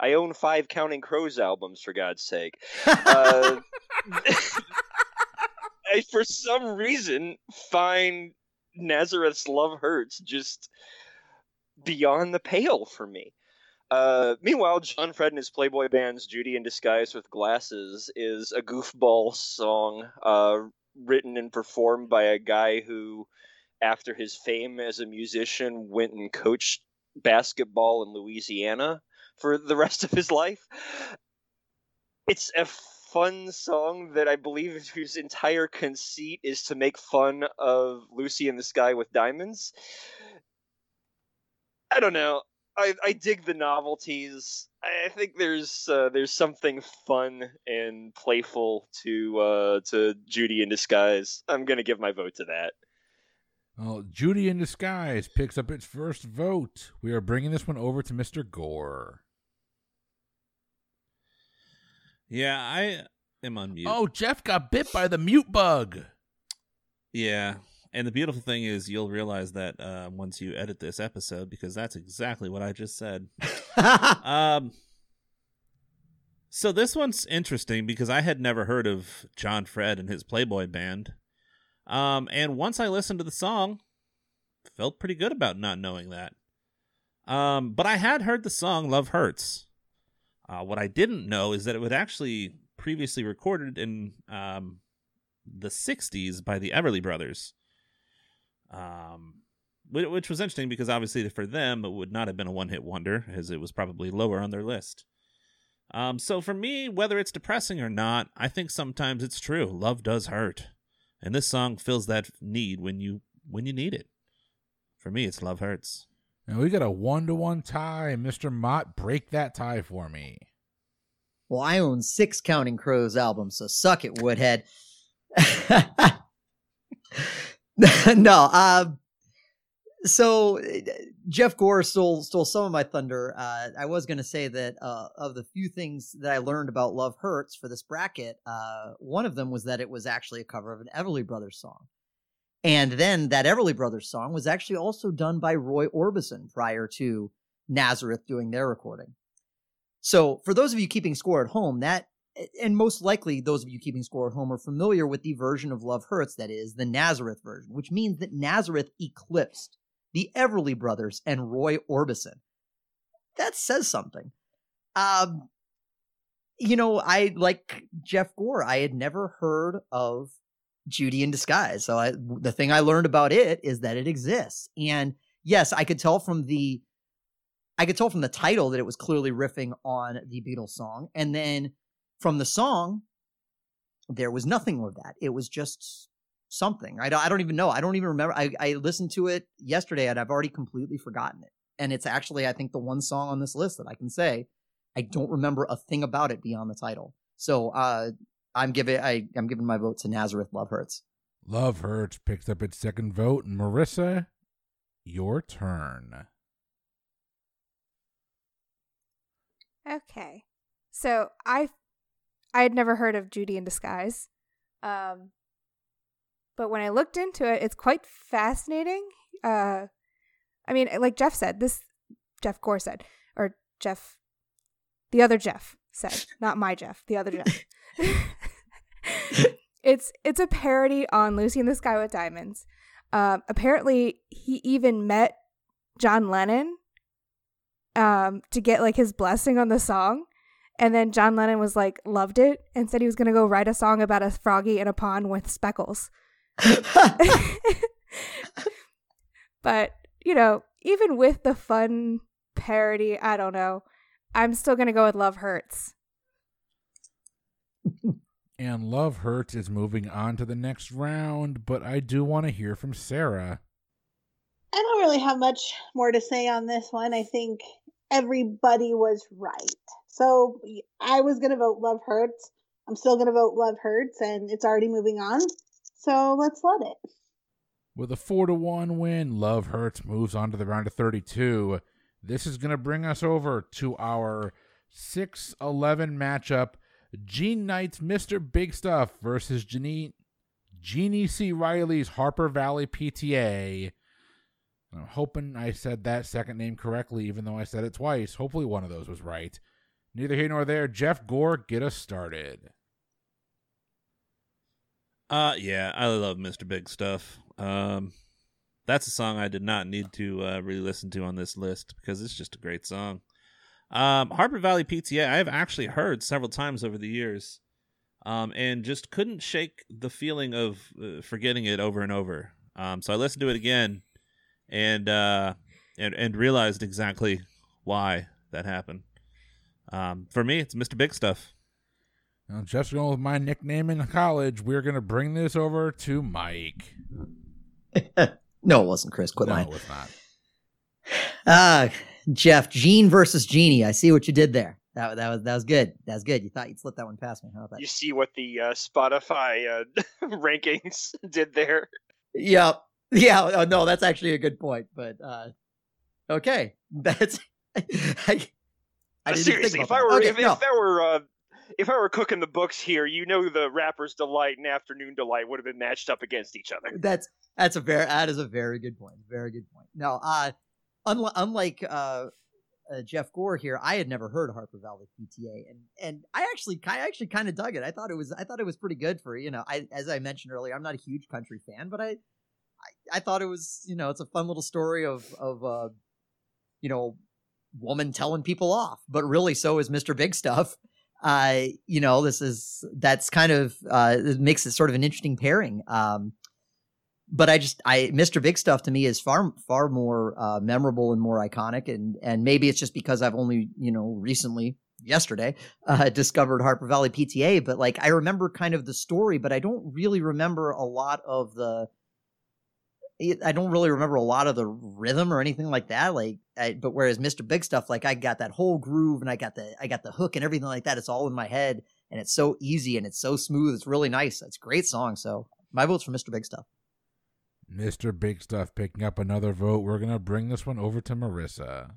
I own five Counting Crows albums, for God's sake. Uh, <laughs> I, for some reason, find Nazareth's Love Hurts just beyond the pale for me. Uh, meanwhile, John Fred and his Playboy band's Judy in Disguise with Glasses is a goofball song uh, written and performed by a guy who, after his fame as a musician, went and coached basketball in Louisiana for the rest of his life. It's a fun song that I believe whose entire conceit is to make fun of Lucy in the Sky with Diamonds. I don't know. I, I dig the novelties. I think there's uh, there's something fun and playful to uh, to Judy in Disguise. I'm gonna give my vote to that. Well, Judy in Disguise picks up its first vote. We are bringing this one over to Mr. Gore. Yeah, I am on mute. Oh, Jeff got bit by the mute bug. Yeah. And the beautiful thing is, you'll realize that uh, once you edit this episode, because that's exactly what I just said. <laughs> um, so this one's interesting because I had never heard of John Fred and his Playboy band. Um, and once I listened to the song, felt pretty good about not knowing that. Um, but I had heard the song "Love Hurts." Uh, what I didn't know is that it was actually previously recorded in um, the '60s by the Everly Brothers um, which was interesting because obviously for them it would not have been a one-hit wonder as it was probably lower on their list. Um, so for me, whether it's depressing or not, I think sometimes it's true. Love does hurt, and this song fills that need when you when you need it. For me, it's love hurts. And we got a one-to-one tie. Mr. Mott, break that tie for me. Well, I own six Counting Crows albums, so suck it, Woodhead. <laughs> no, uh, so Jeff Gore stole stole some of my thunder. Uh, I was going to say that uh, of the few things that I learned about Love Hurts for this bracket, uh, one of them was that it was actually a cover of an Everly Brothers song, and then that Everly Brothers song was actually also done by Roy Orbison prior to Nazareth doing their recording. So, for those of you keeping score at home, that and most likely those of you keeping score at home are familiar with the version of Love Hurts that is the Nazareth version, which means that Nazareth eclipsed the Everly brothers and Roy Orbison. That says something. Um, you know, I like Jeff Gore. I had never heard of Judy in Disguise, so I, the thing I learned about it is that it exists. And yes, I could tell from the, I could tell from the title that it was clearly riffing on the Beatles song, and then from the song, there was nothing of that. It was just something. I don't, I don't even know. I don't even remember. I, I listened to it yesterday and I've already completely forgotten it. And it's actually, I think, the one song on this list that I can say I don't remember a thing about it beyond the title. So uh, I'm giving I, I'm giving my vote to Nazareth. Love hurts. Love hurts picks up its second vote. Marissa, your turn. Okay, so I I had never heard of Judy in Disguise. Um, but when I looked into it, it's quite fascinating. Uh, I mean, like Jeff said, this Jeff Gore said, or Jeff, the other Jeff said, <laughs> not my Jeff, the other Jeff. <laughs> it's it's a parody on Lucy in the Sky with Diamonds. Um, apparently, he even met John Lennon um, to get like his blessing on the song. And then John Lennon was like, loved it and said he was going to go write a song about a froggy in a pond with speckles. <laughs> but, you know, even with the fun parody, I don't know. I'm still going to go with Love Hurts. and Love Hurts is moving on to the next round, but I do want to hear from Sarah. I don't really have much more to say on this one. I think everybody was right. So I was going to vote Love Hurts. I'm still going to vote Love Hurts, and it's already moving on. So let's let it. With a 4 to 1 win, Love Hurts moves on to the round of 32. This is going to bring us over to our 6 11 matchup Jean Knight's Mr. Big Stuff versus Jeannie, Jeannie C. Riley's Harper Valley PTA. I'm hoping I said that second name correctly, even though I said it twice. Hopefully, one of those was right. Neither here nor there. Jeff Gore, get us started. Uh, yeah, I love Mr. Big Stuff. Um, that's a song I did not need to uh, really listen to on this list because it's just a great song. Um, Harper Valley PTA, I have actually heard several times over the years, um, and just couldn't shake the feeling of uh, forgetting it over and over. Um, so I listened to it again, and uh, and and realized exactly why that happened. Um, for me, it's Mr. Big Stuff. Now, just going with my nickname in college, we're going to bring this over to Mike. <laughs> no, it wasn't Chris. Quit no, lying. it was not. <sighs> Ah, Jeff, Jean versus Genie. I see what you did there. That, that was that was good. That was good. You thought you'd slip that one past me. How about that? You see what the uh, Spotify uh, <laughs> rankings <laughs> did there? Yep. Yeah. Oh, no, that's actually a good point. But uh, okay, that's. I, I didn't even think Seriously, if about I were okay, if, no. if I were uh, if I were cooking the books here, you know the Rapper's Delight and Afternoon Delight would have been matched up against each other. That's that's a very that is a very good point. Very good point. No, uh, unlike unlike uh, uh, Jeff Gore here, I had never heard Harper Valley PTA, and and I actually I actually kind of dug it. I thought it was I thought it was pretty good for you know. I as I mentioned earlier, I'm not a huge country fan, but I I, I thought it was you know it's a fun little story of of uh, you know woman telling people off, but really so is Mr. Big Stuff. Uh, you know, this is that's kind of uh it makes it sort of an interesting pairing. Um but I just I Mr. Big Stuff to me is far far more uh memorable and more iconic and and maybe it's just because I've only, you know, recently yesterday uh <laughs> discovered Harper Valley PTA, but like I remember kind of the story, but I don't really remember a lot of the I don't really remember a lot of the rhythm or anything like that. Like, I, but whereas Mr. Big Stuff, like I got that whole groove and I got the I got the hook and everything like that. It's all in my head and it's so easy and it's so smooth. It's really nice. It's a great song. So my vote's for Mr. Big Stuff. Mr. Big Stuff picking up another vote. We're going to bring this one over to Marissa.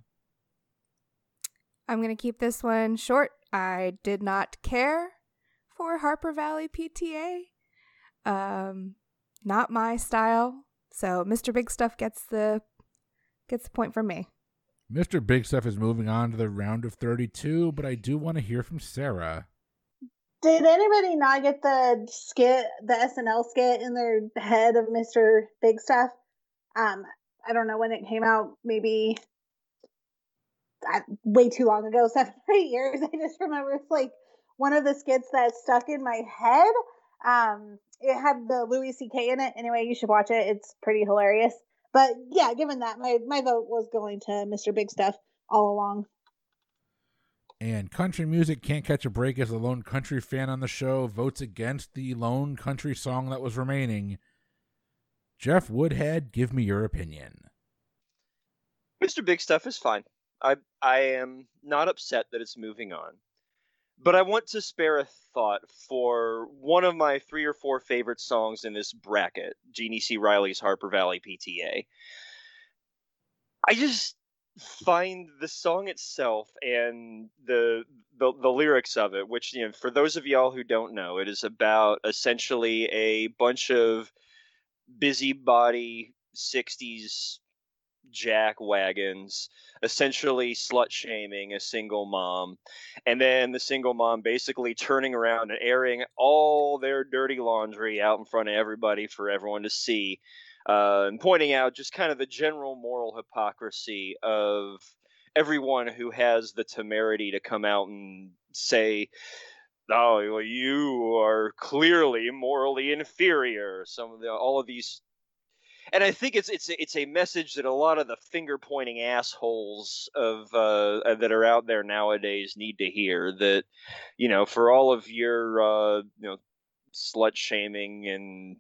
I'm going to keep this one short. I did not care for Harper Valley PTA. Um, not my style. So Mr. Big Stuff gets the gets the point from me. Mr. Big Stuff is moving on to the round of 32, but I do want to hear from Sarah. Did anybody not get the skit, the SNL skit in their head of Mr. Big Stuff? Um, I don't know when it came out, maybe uh, way too long ago, <laughs> seven or eight years. I just remember it's like one of the skits that stuck in my head. Um, it had the Louis C.K. in it. Anyway, you should watch it. It's pretty hilarious. But yeah, given that, my my vote was going to Mr. Big Stuff all along. And country music can't catch a break as the lone country fan on the show votes against the lone country song that was remaining. Jeff Woodhead, give me your opinion. Mr. Big Stuff is fine. I I am not upset that it's moving on. But I want to spare a thought for one of my three or four favorite songs in this bracket, Jeannie C. Riley's Harper Valley PTA. I just find the song itself and the, the the lyrics of it, which you know, for those of y'all who don't know, it is about essentially a bunch of busybody '60s jack wagons, essentially slut shaming a single mom, and then the single mom basically turning around and airing all their dirty laundry out in front of everybody for everyone to see, uh, and pointing out just kind of the general moral hypocrisy of everyone who has the temerity to come out and say. Oh, well, you are clearly morally inferior. Some of the all of these and I think it's it's it's a message that a lot of the finger pointing assholes of uh, that are out there nowadays need to hear. That you know, for all of your uh, you know slut shaming and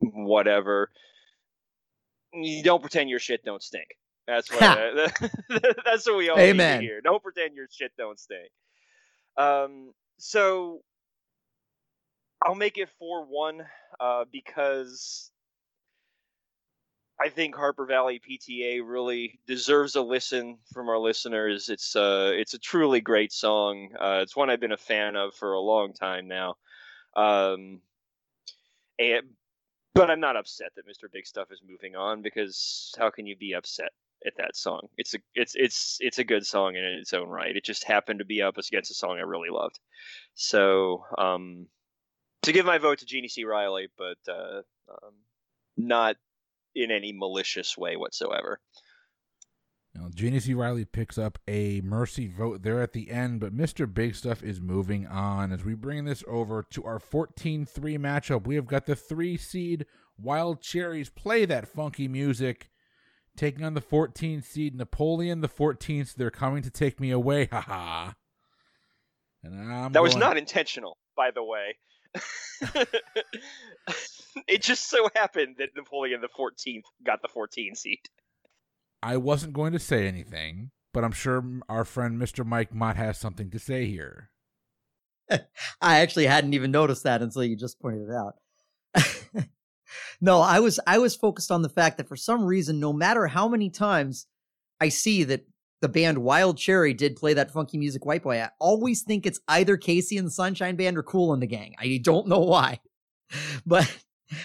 whatever, you don't pretend your shit don't stink. That's what I, <laughs> that's what we all Amen. need to hear. Don't pretend your shit don't stink. Um, so I'll make it four one uh, because I think Harper Valley PTA really deserves a listen from our listeners. It's uh, it's a truly great song. Uh, it's one I've been a fan of for a long time now. Um, and but I'm not upset that Mr. Big Stuff is moving on because how can you be upset? at that song. It's a it's it's it's a good song in its own right. It just happened to be up against a song I really loved. So um, to give my vote to Jeannie C. Riley, but uh, um, not in any malicious way whatsoever. Now, Jeannie C. Riley picks up a mercy vote there at the end, but Mr. Big Stuff is moving on. As we bring this over to our 14 3 matchup, we have got the three seed Wild Cherry's play that funky music, taking on the 14 seed Napoleon the 14th. They're coming to take me away. <laughs> Haha. And I'm that was not intentional, by the way. <laughs> it just so happened that Napoleon the 14th got the 14 seat. I wasn't going to say anything, but I'm sure our friend Mr. Mike Mott has something to say here. <laughs> I actually hadn't even noticed that until you just pointed it out. <laughs> no, I was I was focused on the fact that for some reason, no matter how many times I see that the band Wild Cherry did play that funky music white boy, I always think it's either KC and the Sunshine Band or Kool and the Gang. I don't know why. <laughs> But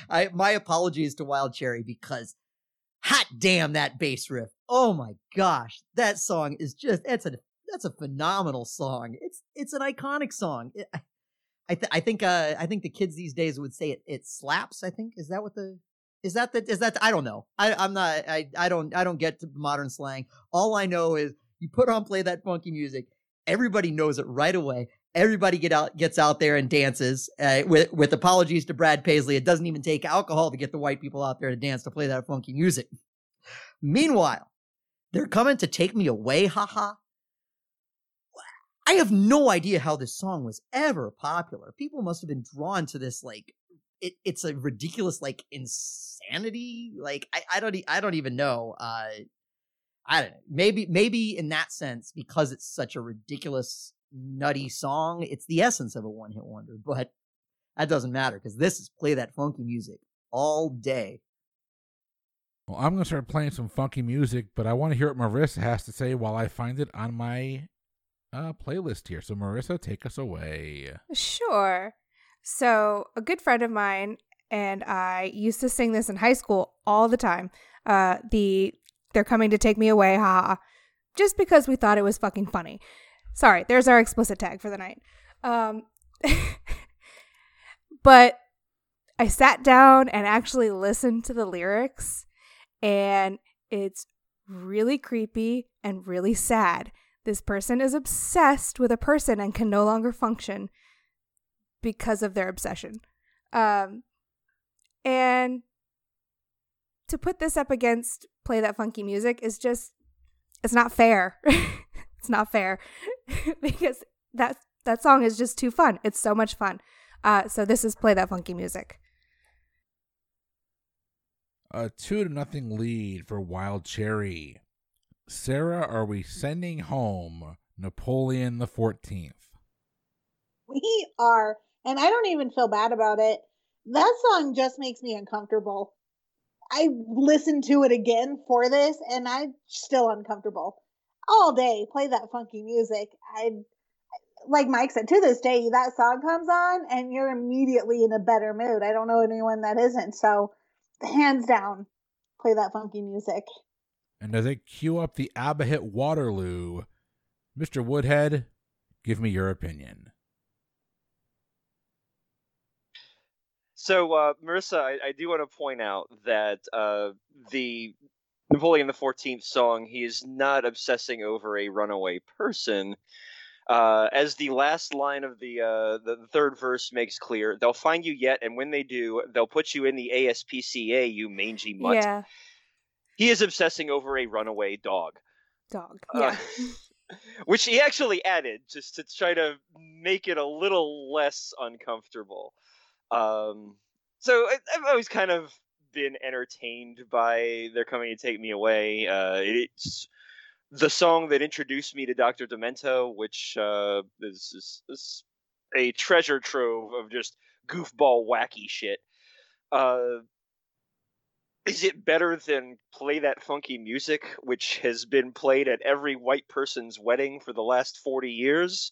I my apologies to Wild Cherry because hot damn that bass riff. Oh my gosh, that song is just that's a that's a phenomenal song. It's it's an iconic song. It, I th- I think uh I think the kids these days would say it it slaps. I think is that what the is that the is that the, I don't know. I I'm not I I don't I don't get to modern slang. All I know is you put on play that funky music. Everybody knows it right away. Everybody get out gets out there and dances. Uh, with with apologies to Brad Paisley, it doesn't even take alcohol to get the white people out there to dance to play that funky music. Meanwhile, they're coming to take me away, haha. I have no idea how this song was ever popular. People must have been drawn to this like it, it's a ridiculous like insanity. Like I, I don't I don't even know. Uh I don't know. Maybe maybe in that sense because it's such a ridiculous nutty song. It's the essence of a one hit wonder, but that doesn't matter because this is play that funky music all day. Well, I'm going to start playing some funky music, but I want to hear what Marissa has to say while I find it on my uh, playlist here. So, Marissa, take us away. Sure. So, a good friend of mine and I used to sing this in high school all the time. Uh, the they're coming to take me away, ha, just because we thought it was fucking funny. Sorry, there's our explicit tag for the night. Um, <laughs> but I sat down and actually listened to the lyrics, and it's really creepy and really sad. This person is obsessed with a person and can no longer function because of their obsession. Um, and to put this up against play that funky music is just, it's not fair. <laughs> it's not fair <laughs> because that that song is just too fun. It's so much fun. Uh, so this is play that funky music. A two to nothing lead for Wild Cherry. Sarah, are we sending home Napoleon the Fourteenth? We are, and I don't even feel bad about it. That song just makes me uncomfortable. I listened to it again for this, and I'm still uncomfortable all day play that funky music. I like Mike said, to this day, that song comes on and you're immediately in a better mood. I don't know anyone that isn't. So, hands down, play that funky music. And as they cue up the ABBA hit Waterloo, Mr. Woodhead, give me your opinion. So, uh, Marissa, I, I, do want to point out that uh, the Napoleon the Fourteenth song, he is not obsessing over a runaway person. Uh, as the last line of the, uh, the third verse makes clear, they'll find you yet, and when they do, they'll put you in the ASPCA, you mangy mutt. Yeah. He is obsessing over a runaway dog. Dog. Uh, yeah. <laughs> Which he actually added just to try to make it a little less uncomfortable. Um, so I, I've always kind of been entertained by "They're Coming to Take Me Away." Uh, it's the song that introduced me to Doctor Demento, which uh, is, is, is, a treasure trove of just goofball wacky shit. Uh, is it better than play that funky music, which has been played at every white person's wedding for the last forty years?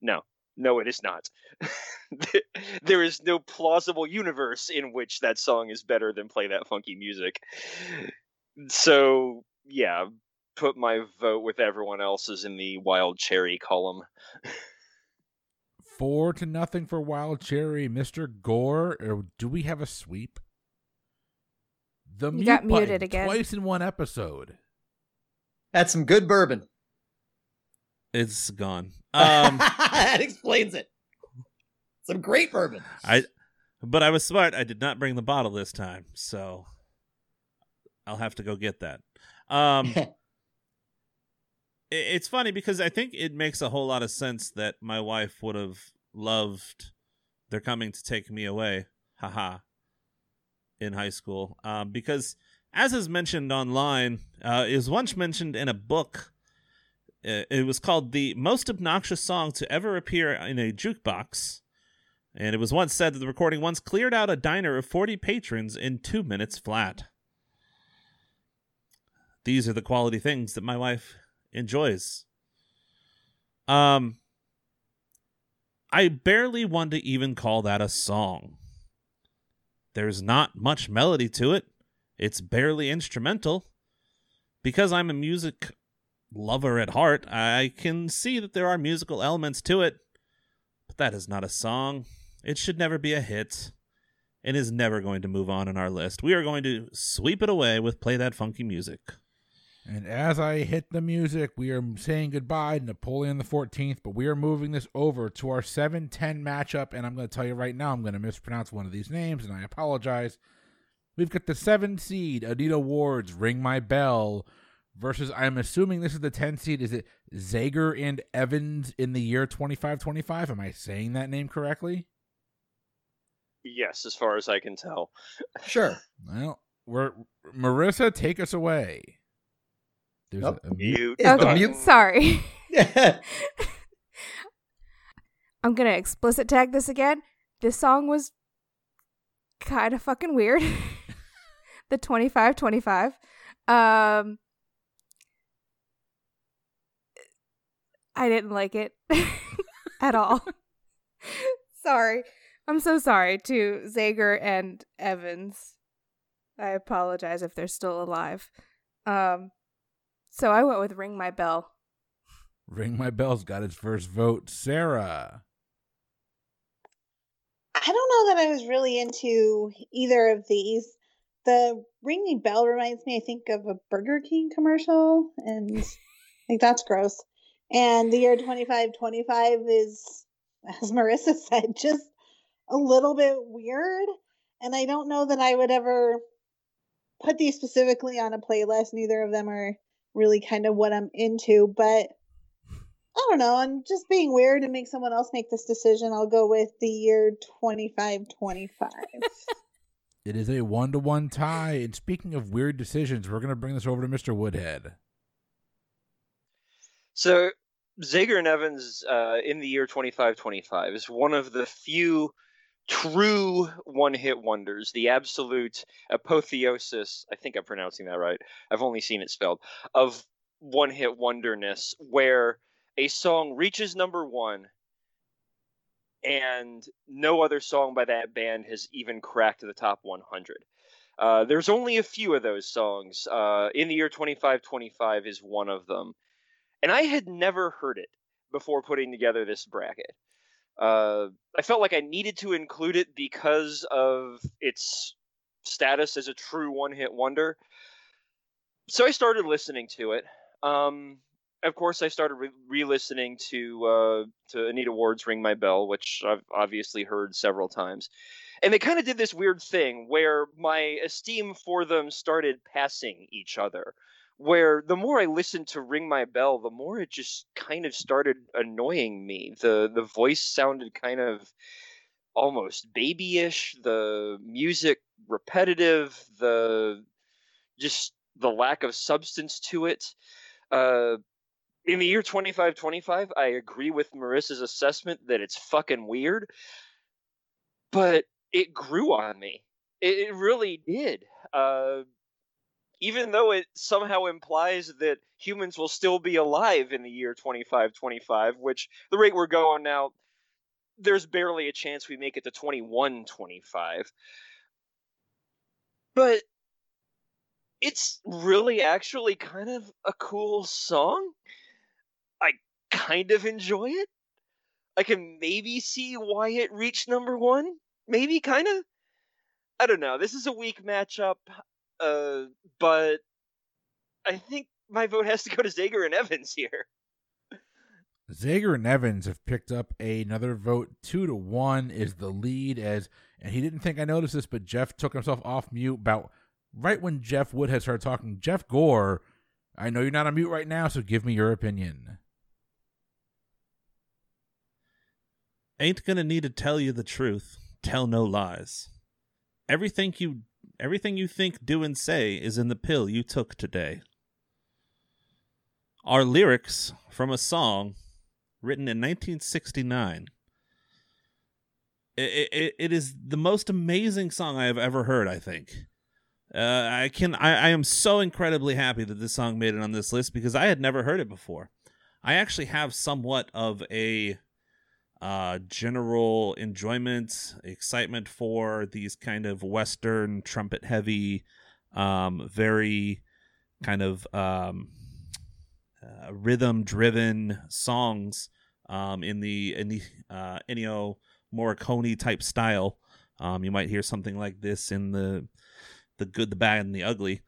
No, no, it is not. <laughs> there is no plausible universe in which that song is better than play that funky music. So yeah, put my vote with everyone else's in the Wild Cherry column. Four to nothing for Wild Cherry, Mr. Gore. Or do we have a sweep? The You mute got muted button again. twice in one episode. That's some good bourbon. It's gone. <laughs> Um, that explains it. Some great bourbon. I, but I was smart. I did not bring the bottle this time, so I'll have to go get that. Um, <laughs> it's funny because I think it makes a whole lot of sense that my wife would have loved "They're Coming to Take Me Away," haha, in high school. Um, because as is mentioned online, uh, it was once mentioned in a book. Uh, It was called "The Most Obnoxious Song to Ever Appear in a Jukebox." And it was once said that the recording once cleared out a diner of 40 patrons in two minutes flat. These are the quality things that my wife enjoys. Um, I barely want to even call that a song. There's not much melody to it. It's barely instrumental. Because I'm a music lover at heart, I can see that there are musical elements to it. But that is not a song. It should never be a hit and is never going to move on in our list. We are going to sweep it away with Play That Funky Music. And as I hit the music, we are saying goodbye to Napoleon the 14th, but we are moving this over to our 7 10 matchup. And I'm going to tell you right now, I'm going to mispronounce one of these names, and I apologize. We've got the 7 seed, Anita Ward's Ring My Bell, versus, I'm assuming this is the 10 seed. Is it Zager and Evans in the year 2525? Am I saying that name correctly? Yes, as far as I can tell. <laughs> Sure. Well, we're Marissa, take us away. There's Nope. a, a mute. Mute. Okay, mute- <laughs> sorry. <laughs> I'm gonna explicit tag this again. This song was kind of fucking weird. the 25 25. Um I didn't like it <laughs> at all. sorry. I'm so sorry to Zager and Evans. I apologize if they're still alive. Um so I went with Ring My Bell. Ring My Bell's got its first vote. Sarah. I don't know that I was really into either of these. The Ring Me Bell reminds me, I think, of a Burger King commercial, and like that's gross. And the year 2525 is, as Marissa <laughs> said, just a little bit weird. And I don't know that I would ever put these specifically on a playlist. Neither of them are really kind of what I'm into, but I don't know. And just being weird and make someone else make this decision, I'll go with the year 2525. <laughs> It is a one to one tie. And speaking of weird decisions, we're going to bring this over to Mr. Woodhead. So Zager and Evans uh, in the year 2525 is one of the few true one-hit wonders, the absolute apotheosis. I think I'm pronouncing that right. I've only seen it spelled of one-hit wonderness, where a song reaches number one, and no other song by that band has even cracked the top 100. Uh, there's only a few of those songs. Uh, in the year 2525 is one of them and I had never heard it before putting together this bracket. Uh, I felt like I needed to include it because of its status as a true one-hit wonder. So I started listening to it. Um, of course, I started re- re-listening to uh, to Anita Ward's "Ring My Bell," which I've obviously heard several times, and they kind of did this weird thing where my esteem for them started passing each other where the more I listened to Ring My Bell, the more it just kind of started annoying me. The the voice sounded kind of almost babyish, the music repetitive, the just the lack of substance to it. Uh in the year 2525, I agree with Marissa's assessment that it's fucking weird, but it grew on me. It, it really did. Uh, even though it somehow implies that humans will still be alive in the year 2525, which the rate we're going now, there's barely a chance we make it to 2125. But it's really actually kind of a cool song. I kind of enjoy it. I can maybe see why it reached number one. Maybe kind of. I don't know. This is a weak matchup, uh, but I think my vote has to go to Zager and Evans here. Zager and Evans have picked up another vote. Two to one is the lead. As and he didn't think I noticed this, but Jeff took himself off mute about right when Jeff Woodhead started talking. Jeff Gore, I know you're not on mute right now, so give me your opinion. Ain't gonna need to tell you the truth. Tell no lies. Everything you everything you think, do, and say is in the pill you took today. Our lyrics from a song written in 1969. It, it, it is the most amazing song I have ever heard, I think. Uh, I can I, I am so incredibly happy that this song made it on this list because I had never heard it before. I actually have somewhat of a uh, general enjoyment, excitement for these kind of Western trumpet heavy, um, very kind of um, uh, rhythm driven songs um, in the in the uh, Ennio Morricone type style. Um, you might hear something like this in the the good, the bad, and the ugly.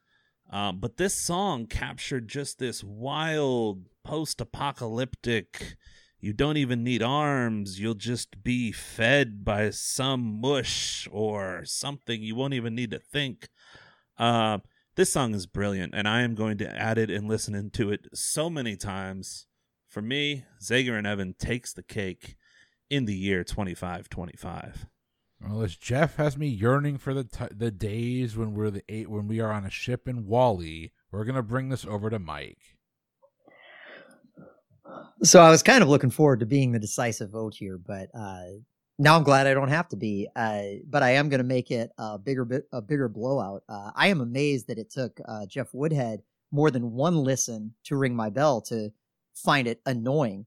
Um, but this song captured just this wild post apocalyptic you don't even need arms. You'll just be fed by some mush or something. You won't even need to think. Uh, this song is brilliant, and I am going to add it and listen to it so many times. For me, Zager and Evan takes the cake in the year 2525. Well, as Jeff has me yearning for the t- the days when we're the eight when we are on a ship in WALL-E, we're gonna bring this over to Mike. So I was kind of looking forward to being the decisive vote here, but uh, now I'm glad I don't have to be. Uh, but I am going to make it a bigger a bigger blowout. Uh, I am amazed that it took uh, Jeff Woodhead more than one listen to ring my bell to find it annoying.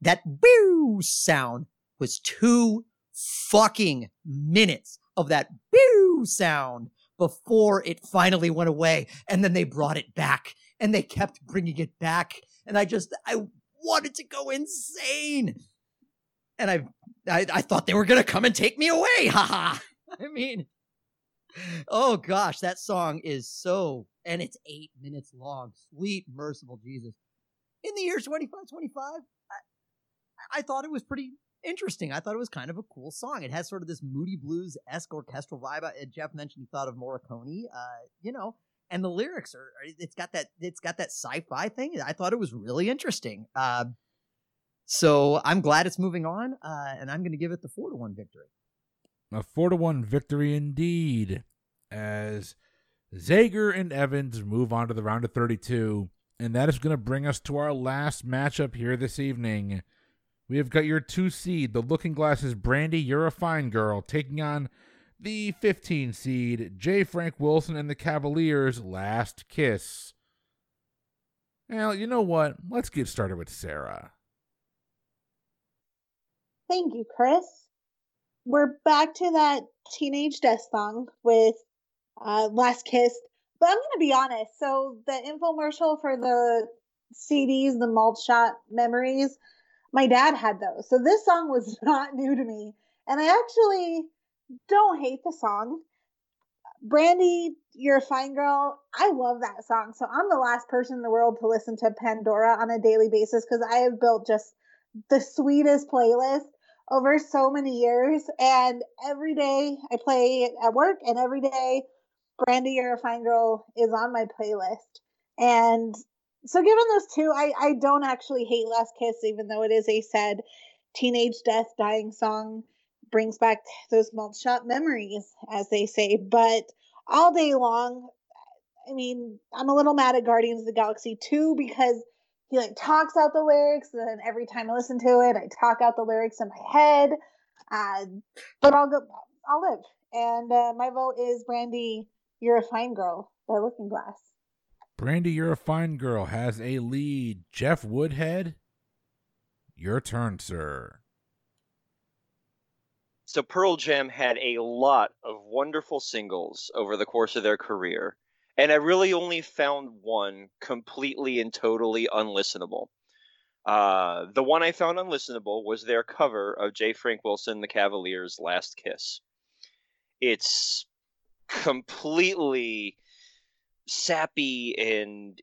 That boo sound was two fucking minutes of that boo sound before it finally went away, and then they brought it back, and they kept bringing it back, and I just I wanted to go insane. And I, I, I thought they were gonna come and take me away. <laughs> Haha. I mean, oh gosh, that song is so, and it's eight minutes long. Sweet, merciful Jesus. In the year 2525, I, I thought it was pretty interesting. I thought it was kind of a cool song. It has sort of this moody blues esque orchestral vibe. Jeff mentioned he thought of Morricone. Uh, you know, and the lyrics are it's got that it's got that sci-fi thing i thought it was really interesting uh, so i'm glad it's moving on uh, and i'm going to give it the four to one victory. A four to one victory indeed as zager and evans move on to the round of 32 and that is going to bring us to our last matchup here this evening. We have got your two seed the looking glasses brandy you're a fine girl taking on the 15 seed J. Frank Wilson and the Cavaliers' last kiss. Well, you know what? Let's get started with Sarah. Thank you, Chris. We're back to that teenage death song with uh, Last Kiss. But I'm going to be honest. So, the infomercial for the CDs, the malt shop memories, my dad had those. So, this song was <laughs> not new to me. And I actually don't hate the song. Brandy, you're a fine girl. I love that song. So I'm the last person in the world to listen to Pandora on a daily basis because I have built just the sweetest playlist over so many years. And every day I play it at work, and every day Brandy, you're a fine girl is on my playlist. And so, given those two, I, I don't actually hate Last Kiss, even though it is a sad teenage death dying song brings back those malt shop memories, as they say. But all day long, I mean, I'm a little mad at Guardians of the Galaxy 2 because he like talks out the lyrics, and then every time I listen to it, I talk out the lyrics in my head. Uh, but I'll go, I'll live. And uh, my vote is Brandy, You're a Fine Girl by Looking Glass. Brandy, You're a Fine Girl has a lead. Jeff Woodhead, your turn, sir. So Pearl Jam had a lot of wonderful singles over the course of their career. and I really only found one completely and totally unlistenable. Uh, the one I found unlistenable was their cover of J. Frank Wilson, The Cavaliers' Last Kiss. It's completely sappy and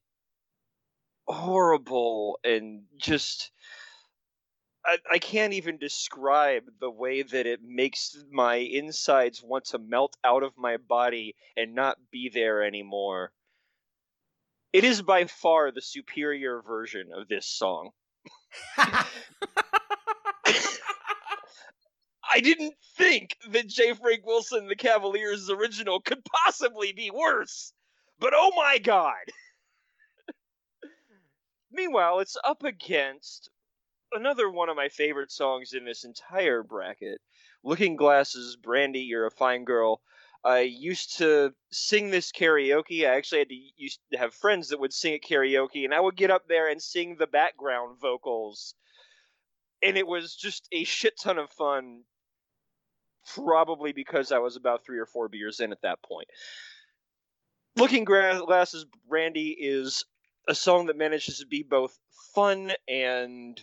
horrible and just I, I can't even describe the way that it makes my insides want to melt out of my body and not be there anymore. It is by far the superior version of this song. <laughs> I didn't think that J. Frank Wilson, the Cavaliers' original, could possibly be worse. But oh my god! <laughs> Meanwhile, it's up against another one of my favorite songs in this entire bracket Looking Glass's, Brandy, You're a Fine Girl. I used to sing this karaoke. I actually had to used to have friends that would sing at karaoke, and I would get up there and sing the background vocals. And it was just a shit ton of fun, probably because I was about three or four beers in at that point. Looking Glass's, Brandy is a song that manages to be both fun and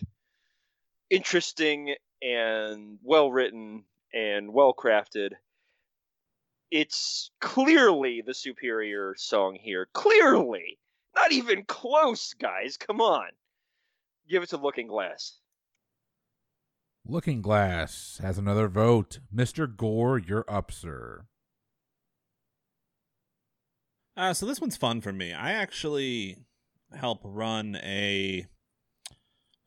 interesting and well written and well crafted. It's clearly the superior song here. Clearly. Not even close, guys. Come on. Give it to Looking Glass. Looking Glass has another vote. Mr. Gore, you're up, sir. Uh, so this one's fun for me. I actually help run a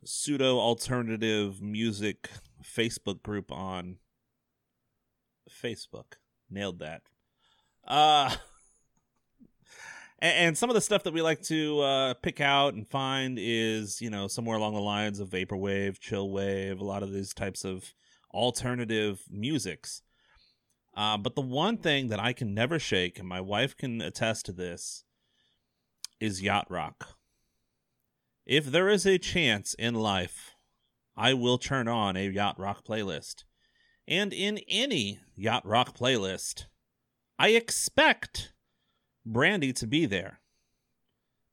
pseudo alternative music Facebook group on Facebook. Nailed that. Uh <laughs> and, some of the stuff that we like to uh, pick out and find is, you know, somewhere along the lines of vaporwave, chillwave, a lot of these types of alternative musics. Uh, but the one thing that I can never shake, and my wife can attest to this, is yacht rock. If there is a chance in life, I will turn on a yacht rock playlist. And in any yacht rock playlist, I expect Brandy to be there.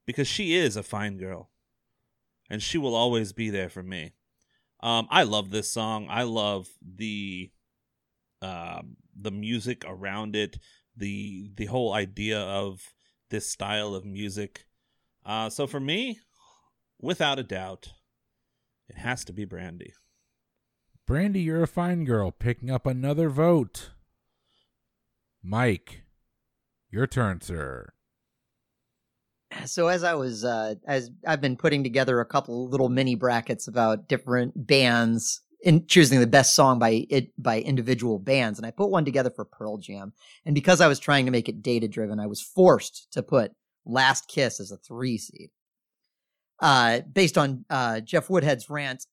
Because she is a fine girl. And she will always be there for me. Um, I love this song. I love the uh, the music around it, the the whole idea of this style of music. Uh, so for me, without a doubt, it has to be Brandy. Brandy, you're a fine girl, picking up another vote. Mike, your turn, sir. So as I was uh as I've been putting together a couple little mini brackets about different bands and choosing the best song by it by individual bands and I put one together for Pearl Jam. And because I was trying to make it data driven, I was forced to put Last Kiss as a 3 seed uh, based on uh, Jeff Woodhead's rant,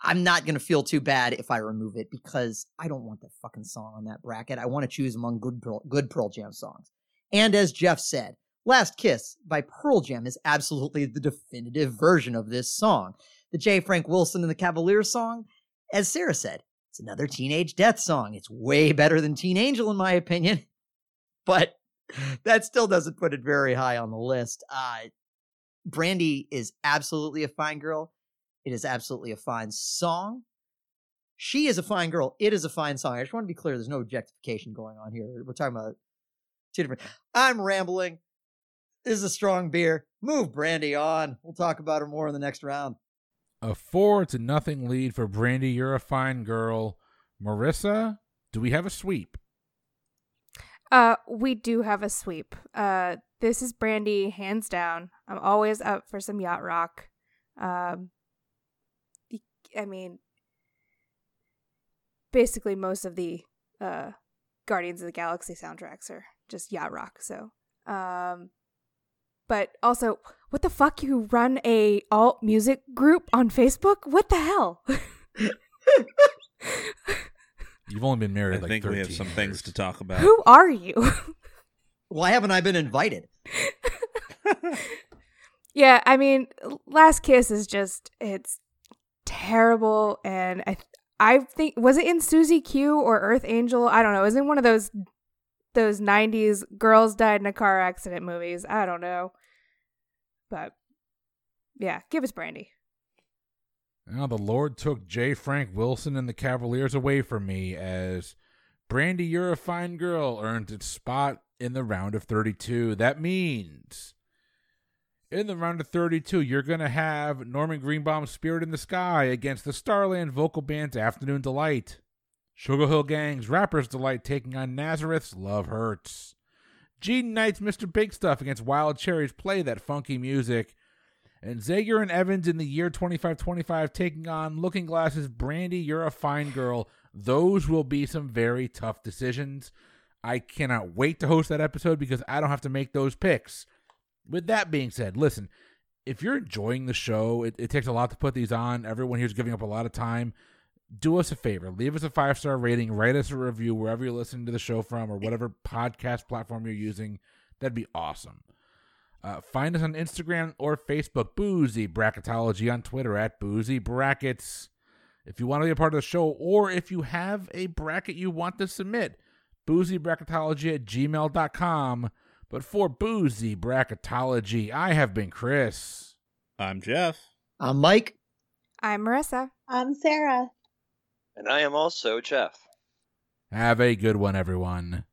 I'm not going to feel too bad if I remove it because I don't want that fucking song on that bracket. I want to choose among good Pearl, good Pearl Jam songs. And as Jeff said, Last Kiss by Pearl Jam is absolutely the definitive version of this song. The J. Frank Wilson and the Cavaliers song, as Sarah said, it's another teenage death song. It's way better than Teen Angel, in my opinion, <laughs> but that still doesn't put it very high on the list. Uh, Brandy is absolutely a fine girl. It is absolutely a fine song. She is a fine girl. It is a fine song. I just want to be clear. There's no objectification going on here. We're talking about two different. <sighs> I'm rambling. This is a strong beer. Move Brandy on. We'll talk about her more in the next round. A four to nothing lead for Brandy. You're a fine girl. Marissa, do we have a sweep? Uh, we do have a sweep. Uh, this is Brandy, hands down. I'm always up for some yacht rock. Um, I mean, basically most of the uh, Guardians of the Galaxy soundtracks are just yacht rock. So, um, but also, what the fuck? You run a alt music group on Facebook? What the hell? <laughs> You've only been married. I like think we have some years. things to talk about. Who are you? Why haven't I been invited? <laughs> yeah, I mean, Last Kiss is just it's terrible, and I I think was it in Susie Q or Earth Angel? I don't know. It was in one of those those 90s girls died in a car accident movies. I don't know. But yeah, give us Brandy. Now the Lord took J. Frank Wilson and the Cavaliers away from me as Brandy, You're a Fine Girl earned its spot in the round of 32. That means in the round of 32, you're going to have Norman Greenbaum's Spirit in the Sky against the Starland vocal band's Afternoon Delight. Sugar Hill Gang's Rapper's Delight taking on Nazareth's Love Hurts. Jean Knight's Mr. Big Stuff against Wild Cherry's Play That Funky Music. And Zager and Evans in the year 2525 taking on Looking Glass's Brandy, You're a Fine Girl. Those will be some very tough decisions. I cannot wait to host that episode because I don't have to make those picks. With that being said, listen, if you're enjoying the show, it, it takes a lot to put these on. Everyone here's giving up a lot of time. Do us a favor, leave us a five star rating, write us a review wherever you're listening to the show from or whatever podcast platform you're using. That'd be awesome. Uh, find us on Instagram or Facebook, Boozy Bracketology, on Twitter at Boozy Brackets. If you want to be a part of the show, or if you have a bracket you want to submit, boozybracketology at gmail.com. But for Boozy Bracketology, I have been Chris. I'm Jeff. I'm Mike. I'm Marissa. I'm Sarah. And I am also Jeff. Have a good one, everyone.